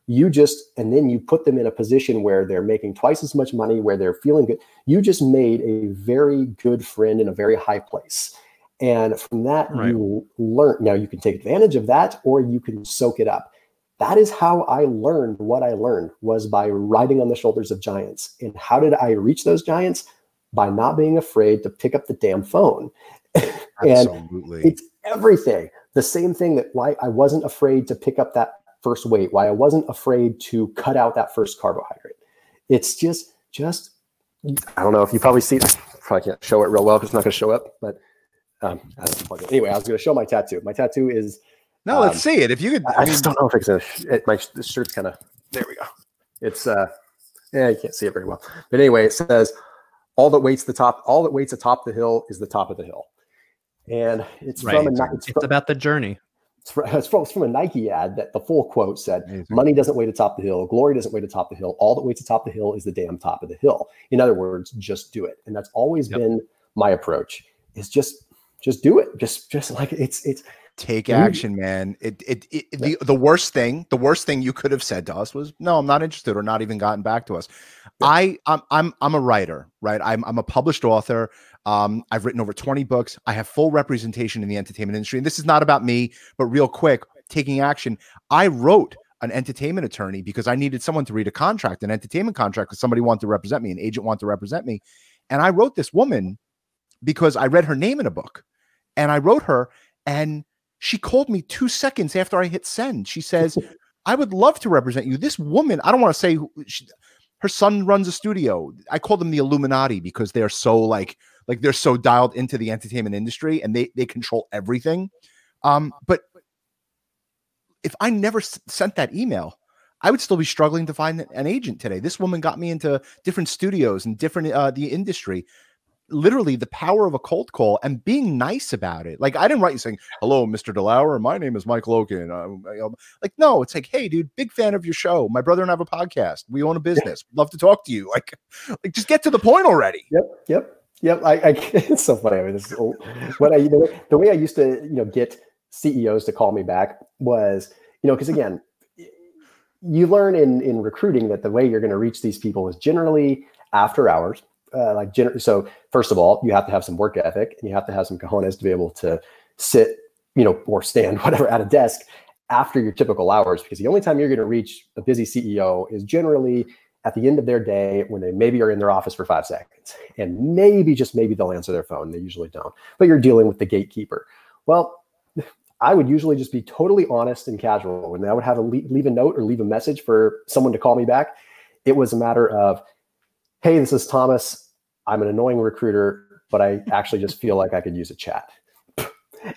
You just, and then you put them in a position where they're making twice as much money, where they're feeling good. You just made a very good friend in a very high place. And from that, Right. you learn. Now, you can take advantage of that or you can soak it up that is how i learned what i learned was by riding on the shoulders of giants. And how did i reach those giants? By not being afraid to pick up the damn phone. [LAUGHS] Absolutely. it's everything. The same thing that why i wasn't afraid to pick up that first weight why i wasn't afraid to cut out that first carbohydrate. It's just just i don't know if you probably see probably can't show it real well because it's not going to show up but um, I have to plug anyway i was going to show my tattoo. My tattoo is no, um, let's see it. If you could, I, I mean, just don't know if it's gonna. sh- It, my the shirt's kind of. There we go. It's uh, yeah, you can't see it very well. But anyway, it says, "All that waits the top. All that waits atop the hill is the top of the hill," and it's Right. from a it's, It's from, about the journey. it's, from, it's from it's from a Nike ad that the full quote said, Amazing. "Money doesn't wait atop the hill. Glory doesn't wait atop the hill. All that waits atop the hill is the damn top of the hill." In other words, just do it, and that's always Yep. been my approach. Is just just do it. Just just like it's it's take action, man. It, it, it the, the worst thing, the worst thing you could have said to us was, no, I'm not interested or not even gotten back to us. Yeah. I, I'm, I'm, I'm a writer, right? I'm, I'm a published author. Um, I've written over 20 books. I have full representation in the entertainment industry. And this is not about me, but real quick, taking action. I wrote an entertainment attorney because I needed someone to read a contract, an entertainment contract, because somebody wanted to represent me, an agent wanted to represent me. And I wrote this woman because I read her name in a book. And I wrote her, and she called me two seconds after I hit send. She says, [LAUGHS] I would love to represent you. This woman, I don't want to say who, she, her son runs a studio. I call them the Illuminati because they're so like, like they're so dialed into the entertainment industry and they they control everything. Um, but if I never s- sent that email, I would still be struggling to find an agent today. This woman got me into different studios and different uh, the industry. Literally, the power of a cold call and being nice about it. Like I didn't write you saying, "Hello, Mr. DeLauer. My name is Mike Logan." Um, I- um, like no, it's like, "Hey, dude, big fan of your show. My brother and I have a podcast. We own a business. Love to talk to you." [LAUGHS] Like, like just get to the point already. Yep, yep, yep. I, I [LAUGHS] it's so funny. I mean, this is old. what I the way, the way I used to you know get CEOs to call me back was you know because again you learn in in recruiting that the way you're going to reach these people is generally after hours. Uh, like gener- so, first of all, you have to have some work ethic and you have to have some cojones to be able to sit, you know, or stand, [LAUGHS] whatever, at a desk after your typical hours. Because the only time you're going to reach a busy CEO is generally at the end of their day when they maybe are in their office for five seconds. And maybe just maybe they'll answer their phone. They usually don't. But you're dealing with the gatekeeper. Well [LAUGHS] i would usually just be totally honest and casual. And i would have to leave, leave a note or leave a message for someone to call me back it was a matter of hey this is thomas. I'm an annoying recruiter but i actually just feel like i could use a chat.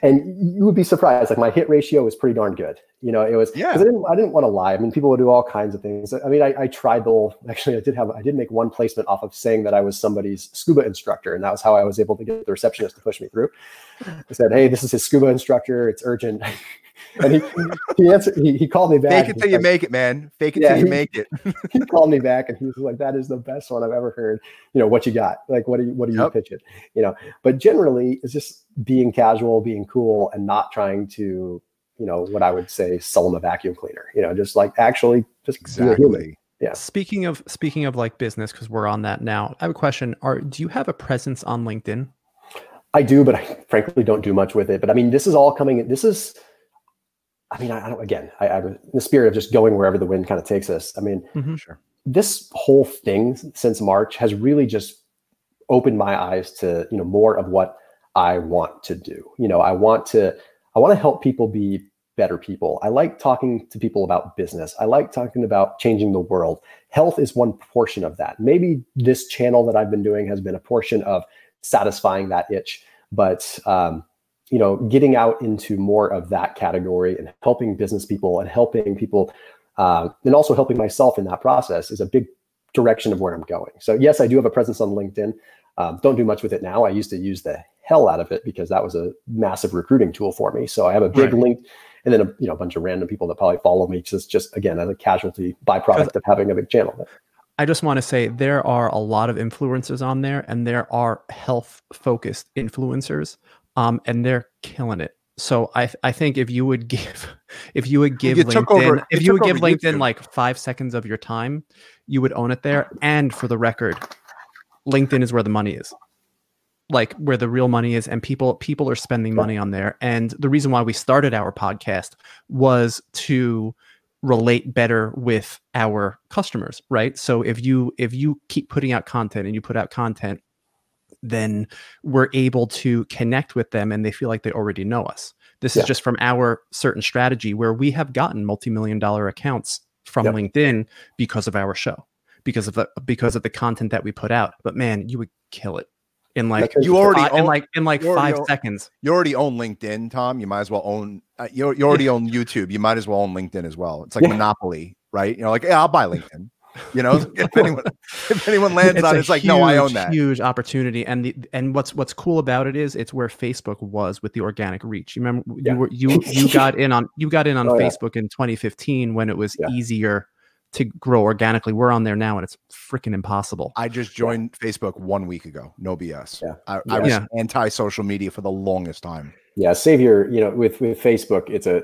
And you would be surprised like my hit ratio was pretty darn good. You know it was Yeah. i didn't i didn't want to lie. I mean people would do all kinds of things. I mean I, I tried the whole [LAUGHS] actually i did have i did make one placement off of saying that i was somebody's scuba instructor and that was how i was able to get the receptionist to push me through. I said hey this is his scuba instructor. It's urgent [LAUGHS] and he he answered he, he called me back Fake it and till you like- make it, man. Fake it Yeah, till you he- make it. [LAUGHS] he called me back and he was like, "That is the best one I've ever heard." You know, what you got? Like, what do you what do you Yep. pitch it? You know, but generally, it's just being casual, being cool, and not trying to, you know, what I would say, sell them a vacuum cleaner. You know, just like actually just be a human. Exactly. Yeah. Speaking of speaking of like business, because we're on that now. I have a question. Are do you have a presence on LinkedIn? I do, but I frankly don't do much with it. But I mean, this is all coming. This is, I mean, I, I don't. Again, I, I'm in the spirit of just going wherever the wind kind of takes us. I mean, Mhm. Sure. this whole thing since March has really just opened my eyes to you know more of what I want to do. You know, I want to I want to help people be better people. I like talking to people about business. I like talking about changing the world. Health is one portion of that. Maybe this channel that I've been doing has been a portion of satisfying that itch, but um, you know, getting out into more of that category and helping business people and helping people, uh, and also helping myself in that process is a big direction of where I'm going. So yes, I do have a presence on LinkedIn. Um, don't do much with it now. I used to use the hell out of it because that was a massive recruiting tool for me. So I have a big Right. link, and then a you know a bunch of random people that probably follow me just just again as a casualty byproduct of having a big channel. I just want to say there are a lot of influencers on there, and there are health focused influencers, um, and they're killing it. So I I think if you would [LAUGHS] give if you would give You LinkedIn over- if you would give LinkedIn YouTube. like five seconds of your time, you would own it there. And for the record, LinkedIn is where the money is. Like where the real money is, and people people are spending money on there. And the reason why we started our podcast was to relate better with our customers right so if you if you keep putting out content and you put out content then we're able to connect with them and they feel like they already know us this Yeah. is just from our certain strategy where we have gotten multi-million dollar accounts from Yep. linkedin because of our show because of the because of the content that we put out but man you would kill it in like That's You already fi- in like in like you already five own- seconds You already own LinkedIn, Tom. You might as well own. Uh, you you already [LAUGHS] own YouTube. You might as well own LinkedIn as well. It's like Yeah. Monopoly, right? You know, like yeah, I'll buy LinkedIn. You know, [LAUGHS] if anyone if anyone lands on it, it's like no, I own that. Huge opportunity, and the and what's what's cool about it is it's where Facebook was with the organic reach. You remember Yeah. you were you you [LAUGHS] got in on you got in on Oh, yeah. Facebook in 2015 when it was Yeah. easier to grow organically. We're on there now, and it's freaking impossible. I just joined Facebook one week ago. No BS. Yeah. I, I was Yeah. anti social media for the longest time. Yeah, Savior, you know, with with Facebook, it's a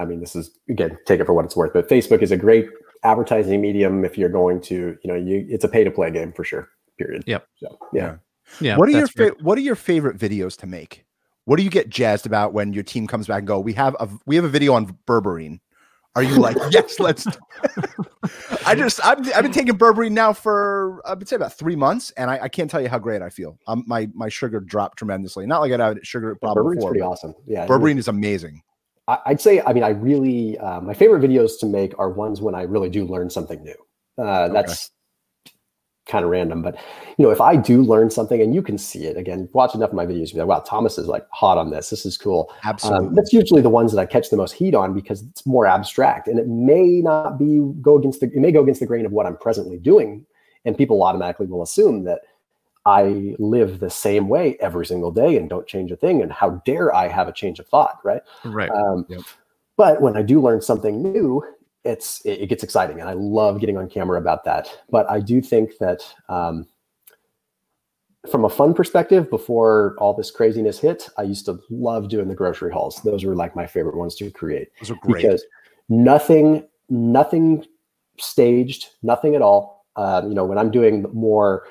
I mean, this is again, take it for what it's worth, but Facebook is a great advertising medium if you're going to, you know, you it's a pay to play game for sure. Period. Yep. So yeah. yeah. what are your that's fa- What are your favorite videos to make? What do you get jazzed about when your team comes back and go? We have a we have a video on berberine. Are you like [LAUGHS] yes? Let's. [LAUGHS] I just I've, I've been taking berberine now for I would say about three months, and I, I can't tell you how great I feel. Um, my my sugar dropped tremendously. Not like I had a sugar problem Berberine is before. pretty awesome. Yeah. Berberine is amazing. I'd say, I mean, I really, uh, my favorite videos to make are ones when I really do learn something new. Uh, that's kind of random, but you know, if I do learn something and you can see it again, watch enough of my videos, you're like, wow, Thomas is like hot on this. This is cool. Absolutely. Um, that's usually the ones that I catch the most heat on because it's more abstract and it may not be go against the, it may go against the grain of what I'm presently doing. And people automatically will assume that I live the same way every single day and don't change a thing. And how dare I have a change of thought, right? right? Um, Yep. But when I do learn something new, it's it, it gets exciting, and I love getting on camera about that. But I do think that um, from a fun perspective, before all this craziness hit, I used to love doing the grocery hauls. Those were like my favorite ones to create Those are great. because nothing, nothing staged, nothing at all. Um, you know, when I'm doing more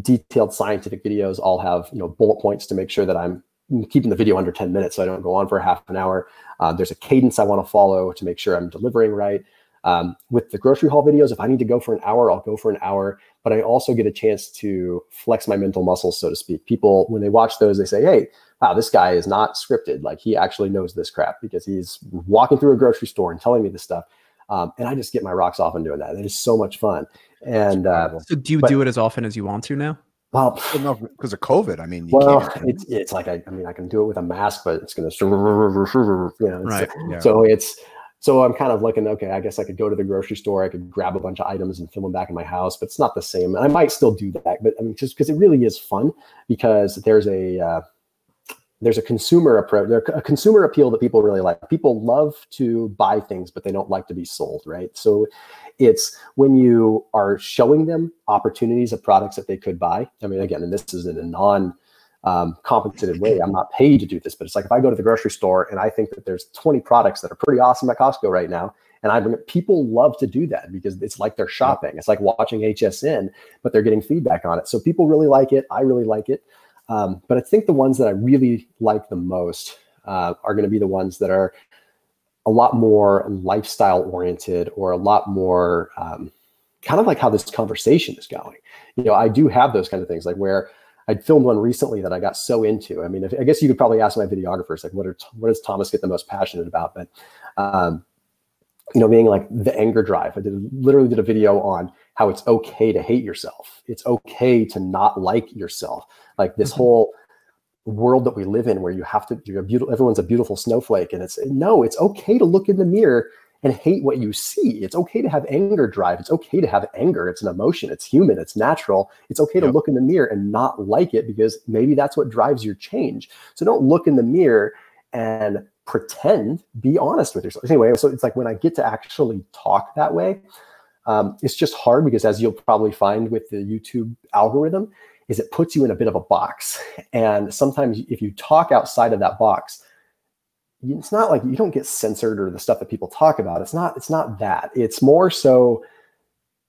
detailed scientific videos, I'll have you know bullet points to make sure that I'm keeping the video under 10 minutes so I don't go on for half an hour. Uh, there's a cadence I want to follow to make sure I'm delivering right. Um, with the grocery haul videos, if I need to go for an hour, I'll go for an hour. But I also get a chance to flex my mental muscles, so to speak. People, when they watch those, they say, hey, wow, this guy is not scripted. Like he actually knows this crap because he's walking through a grocery store and telling me this stuff. Um, and I just get my rocks off on doing that. It is so much fun. And uh, so do you but- do it as often as you want to now? well, because of COVID. I mean, you well, can't. it's it's like I, I mean I can do it with a mask, but it's gonna you know it's- Right. Yeah. So it's so I'm kind of looking okay. I guess I could go to the grocery store. I could grab a bunch of items and film them back in my house, but it's not the same. And I might still do that, but I mean just because it really is fun because there's a uh, there's a consumer approach, there's a consumer appeal that people really like. People love to buy things, but they don't like to be sold, right? So it's when you are showing them opportunities of products that they could buy. I mean, again, and this is in a non um, compensated way. I'm not paid to do this, but it's like if I go to the grocery store and I think that there's 20 products that are pretty awesome at Costco right now, and I bring people love to do that because it's like they're shopping. It's like watching HSN, but they're getting feedback on it. So people really like it. I really like it. Um, but I think the ones that I really like the most uh, are going to be the ones that are a lot more lifestyle oriented or a lot more um, kind of like how this conversation is going. You know, I do have those kind of things like where I filmed one recently that I got so into. I mean, if, I guess you could probably ask my videographers like, what are what does Thomas get the most passionate about? But um, you know, being like the anger drive. I did literally did a video on how it's okay to hate yourself. It's okay to not like yourself. Like this mm-hmm. whole world that we live in where you have to you're beautiful everyone's a beautiful snowflake and it's no it's okay to look in the mirror and hate what you see. It's okay to have anger drive. It's okay to have anger. It's an emotion. It's human. It's natural. It's okay to look in the mirror and not like it because maybe that's what drives your change. So don't look in the mirror and pretend. Be honest with yourself. Anyway so it's like when i get to actually talk that way um, it's just hard because as you'll probably find with the youtube algorithm is it puts you in a bit of a box. And sometimes if you talk outside of that box, it's not like you don't get censored or the stuff that people talk about. It's not, it's not that. It's more so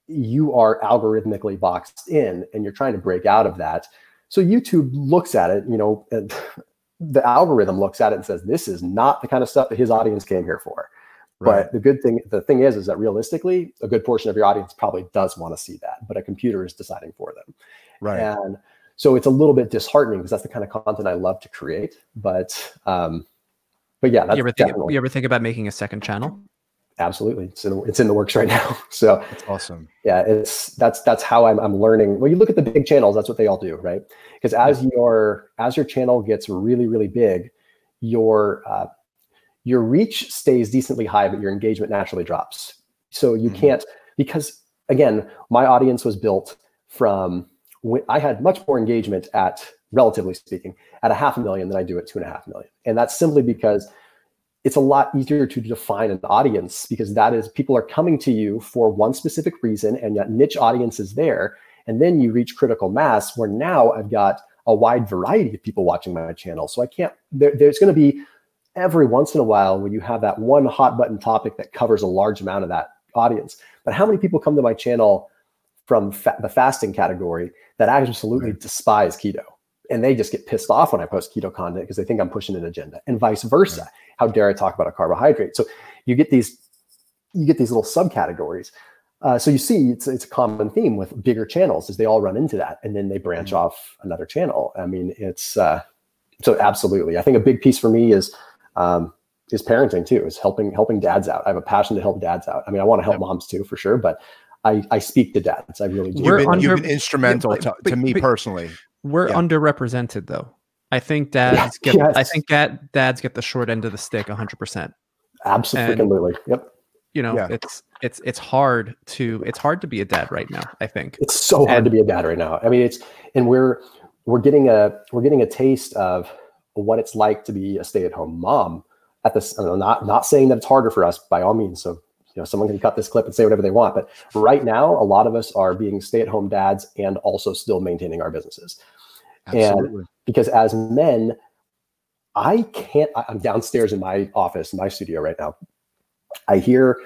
you are algorithmically boxed in and you're trying to break out of that. So YouTube looks at it, you know, and [LAUGHS] the algorithm looks at it and says, this is not the kind of stuff that his audience came here for. Right. But the good thing, the thing is, is that realistically, a good portion of your audience probably does want to see that, but a computer is deciding for them. Right. And so it's a little bit disheartening because that's the kind of content I love to create. But um, but yeah, you ever think you ever think about making a second channel? Absolutely, it's in, it's in the works right [LAUGHS] now. So that's awesome. Yeah, it's that's that's how I'm I'm learning. Well, you look at the big channels, that's what they all do, right? Because as your as your channel gets really really big, your uh, your reach stays decently high, but your engagement naturally drops. So you mm-hmm. can't because again, my audience was built from I had much more engagement at, relatively speaking, at a half a million than I do at two and a half million. And that's simply because it's a lot easier to define an audience because that is people are coming to you for one specific reason and that niche audience is there. And then you reach critical mass where now I've got a wide variety of people watching my channel. So I can't, there, there's going to be every once in a while when you have that one hot button topic that covers a large amount of that audience. But how many people come to my channel from fa- the fasting category that absolutely right. despise keto. And they just get pissed off when I post keto content because they think I'm pushing an agenda and vice versa. Right. How dare I talk about a carbohydrate? So you get these, you get these little subcategories. Uh, so you see, it's it's a common theme with bigger channels is they all run into that, and then they branch mm-hmm. off another channel. I mean, it's uh, so absolutely. I think a big piece for me is um, is parenting too, is helping helping dads out. I have a passion to help dads out. I mean, I want to help yep. moms too, for sure, but I, I speak to dads. I really do. You've been, under, you've been instrumental yeah, but, to, to but, me but, personally. We're yeah. underrepresented though. I think dads yeah, get. Yes. I think dad, dads get the short end of the stick, hundred percent. Absolutely. And, yep. You know, it's it's it's hard to it's hard to be a dad right now. I think it's so hard and, to be a dad right now. I mean, it's and we're we're getting a we're getting a taste of what it's like to be a stay at home mom. At this, not not saying that it's harder for us by all means. So you know someone can cut this clip and say whatever they want but right now a lot of us are being stay-at-home dads and also still maintaining our businesses. Absolutely. and because as men i can't i'm downstairs in my office my studio right now. I hear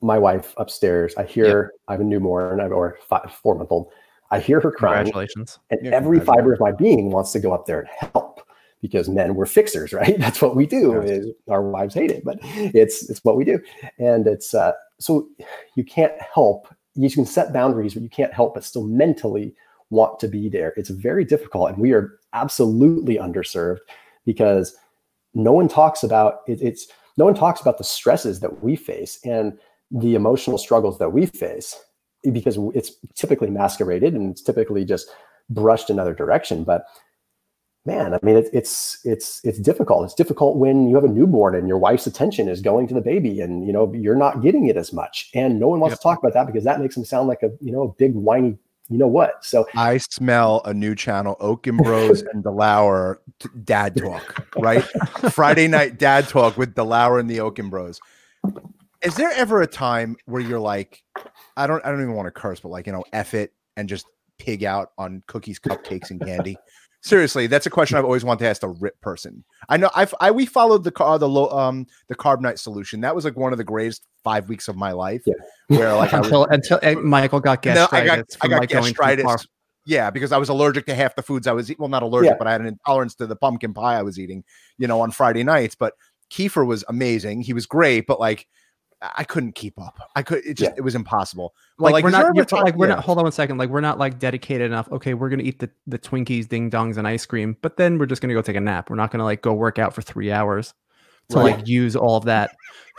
my wife upstairs. I hear i have a newborn or five, four month old. I hear her crying. Congratulations. And yeah, every fiber of my being wants to go up there and help because men were fixers, [LAUGHS] right? That's what we do. Yes. Our wives hate it, but it's it's what we do, and it's uh, so you can't help. You can set boundaries, but you can't help but still mentally want to be there. It's very difficult, and we are absolutely underserved because no one talks about it, it's no one talks about the stresses that we face and the emotional struggles that we face because it's typically masqueraded and it's typically just brushed another direction but man, I mean, it, it's it's it's difficult. It's difficult when you have a newborn and your wife's attention is going to the baby, and you know you're not getting it as much, and no one wants yep. to talk about that because that makes them sound like a you know a big whiny you know what. So I smell a new channel, Oaken Bros and DeLauer Dad Talk, right? [LAUGHS] Friday night Dad Talk with DeLauer and the Oaken Bros. Is there ever a time where you're like, I don't, I don't even want to curse, but like you know, F it and just pig out on cookies, cupcakes, and candy? Seriously, that's a question I've always wanted to ask a rip person. I know I've I we followed the car the low um the Carb Nite Solution. That was like one of the greatest five weeks of my life. Yeah. Where like [LAUGHS] until was, until uh, Michael got gastritis. No, I got I got gastritis. Yeah, because I was allergic to half the foods I was eating. Well, not allergic, Yeah. but I had an intolerance to the pumpkin pie I was eating, you know, on Friday nights. But Kiefer was amazing. He was great, but like I couldn't keep up. I could it just Yeah. it was impossible. Like, like, we're not you're- time- like we're yeah. not hold on one second. Like we're not like dedicated enough. Okay, we're gonna eat the, the Twinkies, ding dongs, and ice cream, but then we're just gonna go take a nap. We're not gonna like go work out for three hours to Right. like use all of that. [LAUGHS]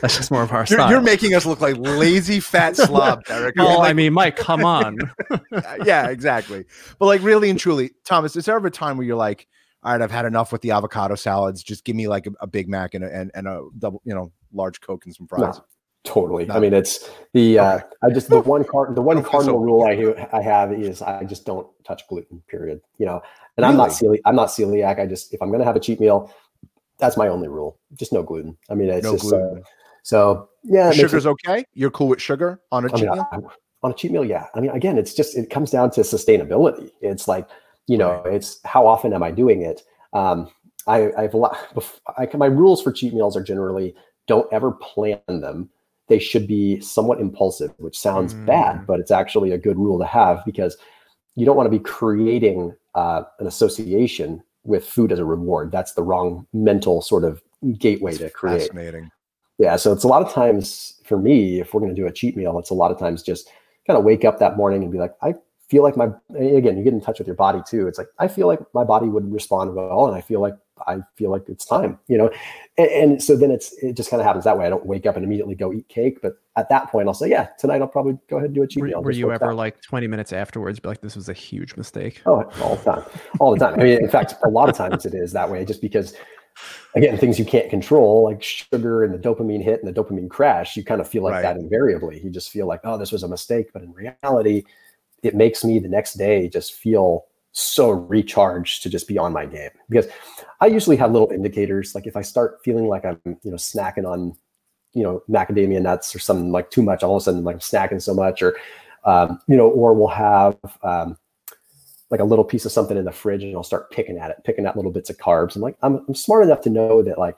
That's just more of our You're, style. you're making us look like lazy fat [LAUGHS] slob, Eric. well, Like, I mean, Mike, come [LAUGHS] on. Uh, yeah, exactly. But like really and truly, Thomas, is there ever a time where you're like, all right, I've had enough with the avocado salads. Just give me like a, a Big Mac and a, and, and a double, you know, large Coke and some fries. No, totally. No. I mean, it's the uh, I just the one card the one [LAUGHS] cardinal so- rule I I have is I just don't touch gluten. Period. You know, and I'm not celiac. I'm not celiac. I just if I'm gonna have a cheat meal, that's my only rule. Just no gluten. I mean, it's No just gluten. Uh, so yeah. Sugar's it- okay. You're cool with sugar on a I cheat mean, meal. I- on a cheat meal, yeah. I mean, again, it's just it comes down to sustainability. It's like you know, Right. it's how often am I doing it? Um, I, I've a lot. bef- I, my rules for cheat meals are generally don't ever plan them. They should be somewhat impulsive, which sounds Mm. bad, but it's actually a good rule to have because you don't want to be creating uh, an association with food as a reward. That's the wrong mental sort of gateway to create. Fascinating. Yeah, so it's a lot of times for me, if we're going to do a cheat meal, it's a lot of times just kind of wake up that morning and be like, I feel like my, again, you get in touch with your body too. It's like, I feel like my body would respond well, and I feel like, I feel like it's time, you know? And, and so then it's, it just kind of happens that way. I don't wake up and immediately go eat cake, but at that point, I'll say, yeah, tonight I'll probably go ahead and do a cheat were, meal. were you ever out. like 20 minutes afterwards be like, this was a huge mistake? Oh, all the time, all the time. I mean, in fact, a lot of times it is that way, just because, again, things you can't control, like sugar and the dopamine hit and the dopamine crash, you kind of feel like Right. that invariably. You just feel like, oh, this was a mistake, but in reality, it makes me the next day just feel so recharged to just be on my game because I usually have little indicators. Like if I start feeling like I'm, you know, snacking on, you know, macadamia nuts or something like too much, all of a sudden like I'm snacking so much, or, um, you know, or we'll have, um, like a little piece of something in the fridge and I'll start picking at it, picking at little bits of carbs. And like I'm, I'm smart enough to know that like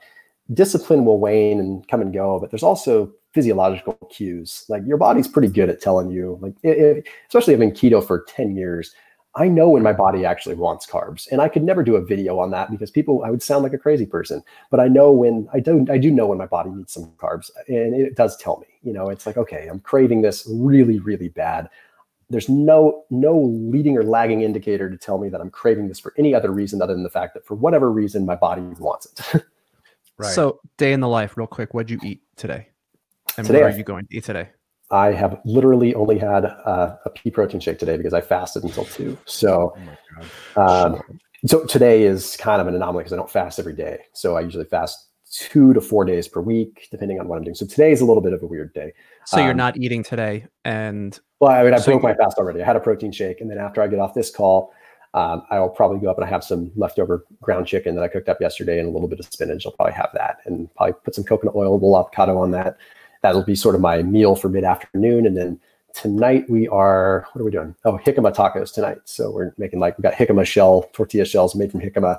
discipline will wane and come and go, but there's also physiological cues. Like your body's pretty good at telling you, like i- if, especially I've been keto for 10 years. I know when my body actually wants carbs, and I could never do a video on that because people I would sound like a crazy person. But I know when I don't, I do know when my body needs some carbs, and it does tell me. You know, it's like okay, I'm craving this really, really bad there's no no leading or lagging indicator to tell me that I'm craving this for any other reason other than the fact that for whatever reason my body wants it. [LAUGHS] Right. So, day in the life, real quick. What'd you eat today? And Today what are you going to eat today? I have literally only had uh, a pea protein shake today because I fasted until two. So, oh um, so today is kind of an anomaly because I don't fast every day. So I usually fast two to four days per week, depending on what I'm doing. So today is a little bit of a weird day. So, you're Um, not eating today. And Well, I mean, I So broke my fast already. I had a protein shake, and then after I get off this call, um, I will probably go up and I have some leftover ground chicken that I cooked up yesterday and a little bit of spinach. I'll probably have that and probably put some coconut oil, a little avocado on that. That'll be sort of my meal for mid afternoon. And then tonight we are, what are we doing? Oh, jicama tacos tonight. So we're making like, we've got jicama shell, tortilla shells made from jicama.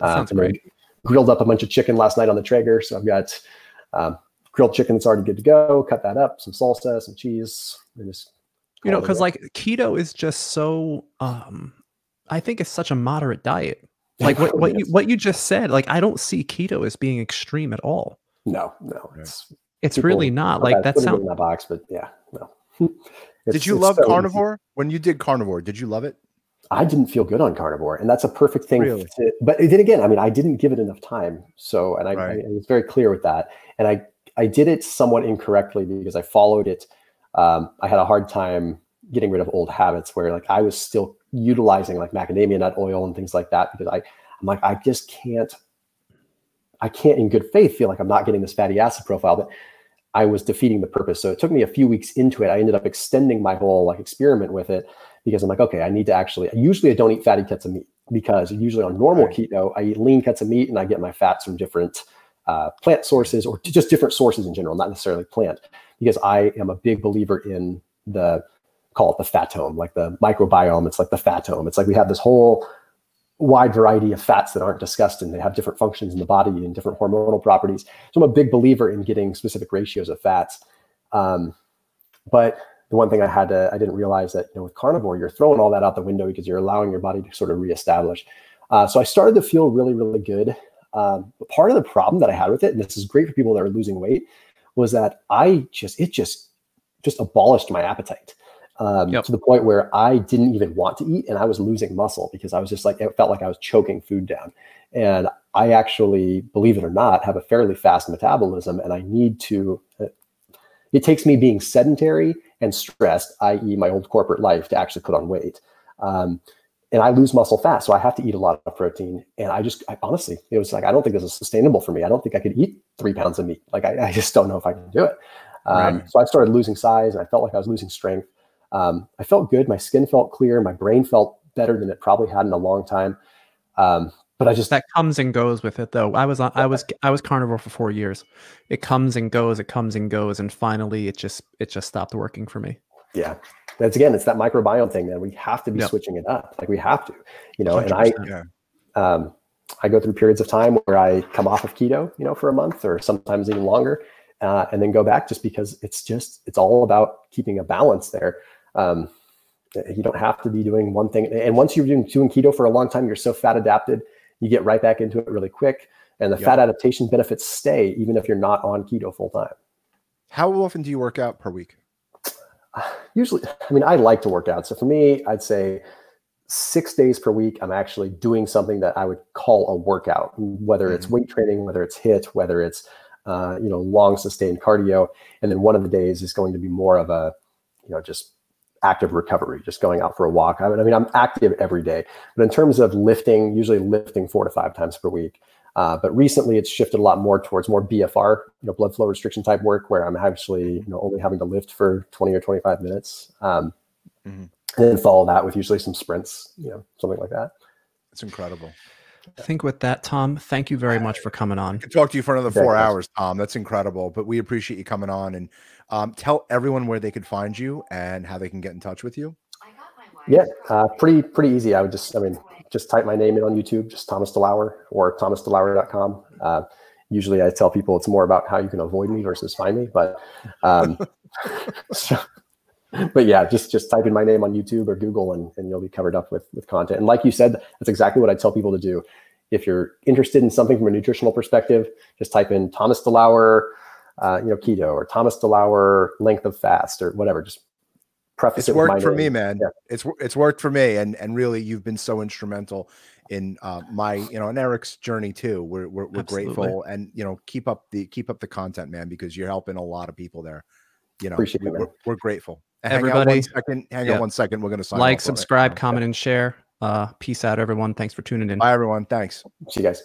That sounds great. Grilled up a bunch of chicken last night on the Traeger. So I've got um, grilled chicken that's already good to go. Cut that up, some salsa, some cheese, and just you know, call it a because like keto is just so, um, I think it's such a moderate diet. Like what, what [LAUGHS] you what you just said, like I don't see keto as being extreme at all. No, no. It's It's people really not. put Like that- that put it sounds in that box, but yeah, no. [LAUGHS] Did you love so easy. carnivore when you did carnivore? Did you love it? I didn't feel good on carnivore, and that's a perfect thing. Really? To, but then again, I mean, I didn't give it enough time. So, and I, Right. I, I was very clear with that, and I I did it somewhat incorrectly because I followed it. Um, I had a hard time getting rid of old habits where like I was still utilizing like macadamia nut oil and things like that because I I'm like I just can't I can't in good faith feel like I'm not getting this fatty acid profile, but I was defeating the purpose. So it took me a few weeks into it. I ended up extending my whole like experiment with it because I'm like, okay, I need to actually. Usually, I don't eat fatty cuts of meat because usually on normal Right. keto, I eat lean cuts of meat and I get my fats from different uh, plant sources or just different sources in general, not necessarily plant. Because I am a big believer in the call it the fatome, like the microbiome. It's like the fatome. It's like we have this whole wide variety of fats that aren't discussed and they have different functions in the body and different hormonal properties. So I'm a big believer in getting specific ratios of fats. Um, but the one thing I had to, I didn't realize that, you know, with carnivore, you're throwing all that out the window because you're allowing your body to sort of reestablish. Uh, so I started to feel really, really good. Um, but part of the problem that I had with it, and this is great for people that are losing weight, was that I just, it just, just abolished my appetite. Um, yep. to the point where I didn't even want to eat and I was losing muscle because I was just like, it felt like I was choking food down. And I actually, believe it or not, have a fairly fast metabolism and I need to, uh, it takes me being sedentary and stressed, i.e., my old corporate life, to actually put on weight. Um, and I lose muscle fast, so I have to eat a lot of protein. And I just, I, honestly, it was like I don't think this is sustainable for me. I don't think I could eat three pounds of meat. Like I, I just don't know if I can do it. Um, right. So I started losing size, and I felt like I was losing strength. Um, I felt good. My skin felt clear. My brain felt better than it probably had in a long time. Um, but I just that comes and goes with it though. I was on, I was I was carnivore for four years. It comes and goes. It comes and goes, and finally, it just it just stopped working for me. Yeah, that's again, it's that microbiome thing that we have to be yep. switching it up. Like we have to, you know. And I, um, I go through periods of time where I come off of keto, you know, for a month or sometimes even longer, uh, and then go back just because it's just it's all about keeping a balance there. Um, you don't have to be doing one thing. And once you're doing, doing keto for a long time, you're so fat adapted you get right back into it really quick. And the yep. fat adaptation benefits stay even if you're not on keto full time. How often do you work out per week? [SIGHS] Usually, I mean, I like to work out. So for me, I'd say six days per week, I'm actually doing something that I would call a workout, whether mm-hmm. it's weight training, whether it's HIIT, whether it's uh, you know long sustained cardio, and then one of the days is going to be more of a you know just active recovery, just going out for a walk. I mean, I mean, I'm active every day, but in terms of lifting, usually lifting four to five times per week. Uh, but recently, it's shifted a lot more towards more BFR, you know, blood flow restriction type work, where I'm actually, you know, only having to lift for 20 or 25 minutes, um, mm-hmm. and then follow that with usually some sprints, you know, something like that. It's incredible. I think with that, Tom, thank you very much for coming on. I could talk to you for another four hours, Tom. That's incredible. But we appreciate you coming on and um, tell everyone where they could find you and how they can get in touch with you. Yeah, uh, pretty pretty easy. I would just, I mean, just type my name in on YouTube, just Thomas DeLauer or thomasdelauer.com. Uh, usually I tell people it's more about how you can avoid me versus find me, but um, [LAUGHS] [LAUGHS] so, but yeah, just just type in my name on YouTube or Google and, and you'll be covered up with with content. And like you said, that's exactly what I tell people to do. If you're interested in something from a nutritional perspective, just type in Thomas DeLauer, uh, you know, keto or Thomas DeLauer length of fast or whatever. Just preface it's it worked for name. me, man. Yeah. It's it's worked for me, and and really, you've been so instrumental in uh, my you know and Eric's journey too. We're we're, we're grateful, and you know, keep up the keep up the content, man, because you're helping a lot of people there. You know, Appreciate we, are we're grateful. Everybody, hang on one second. Hang yeah. on one second. We're gonna sign like, subscribe, comment, and share. Uh, peace out, everyone. Thanks for tuning in. Bye, everyone. Thanks. See you guys.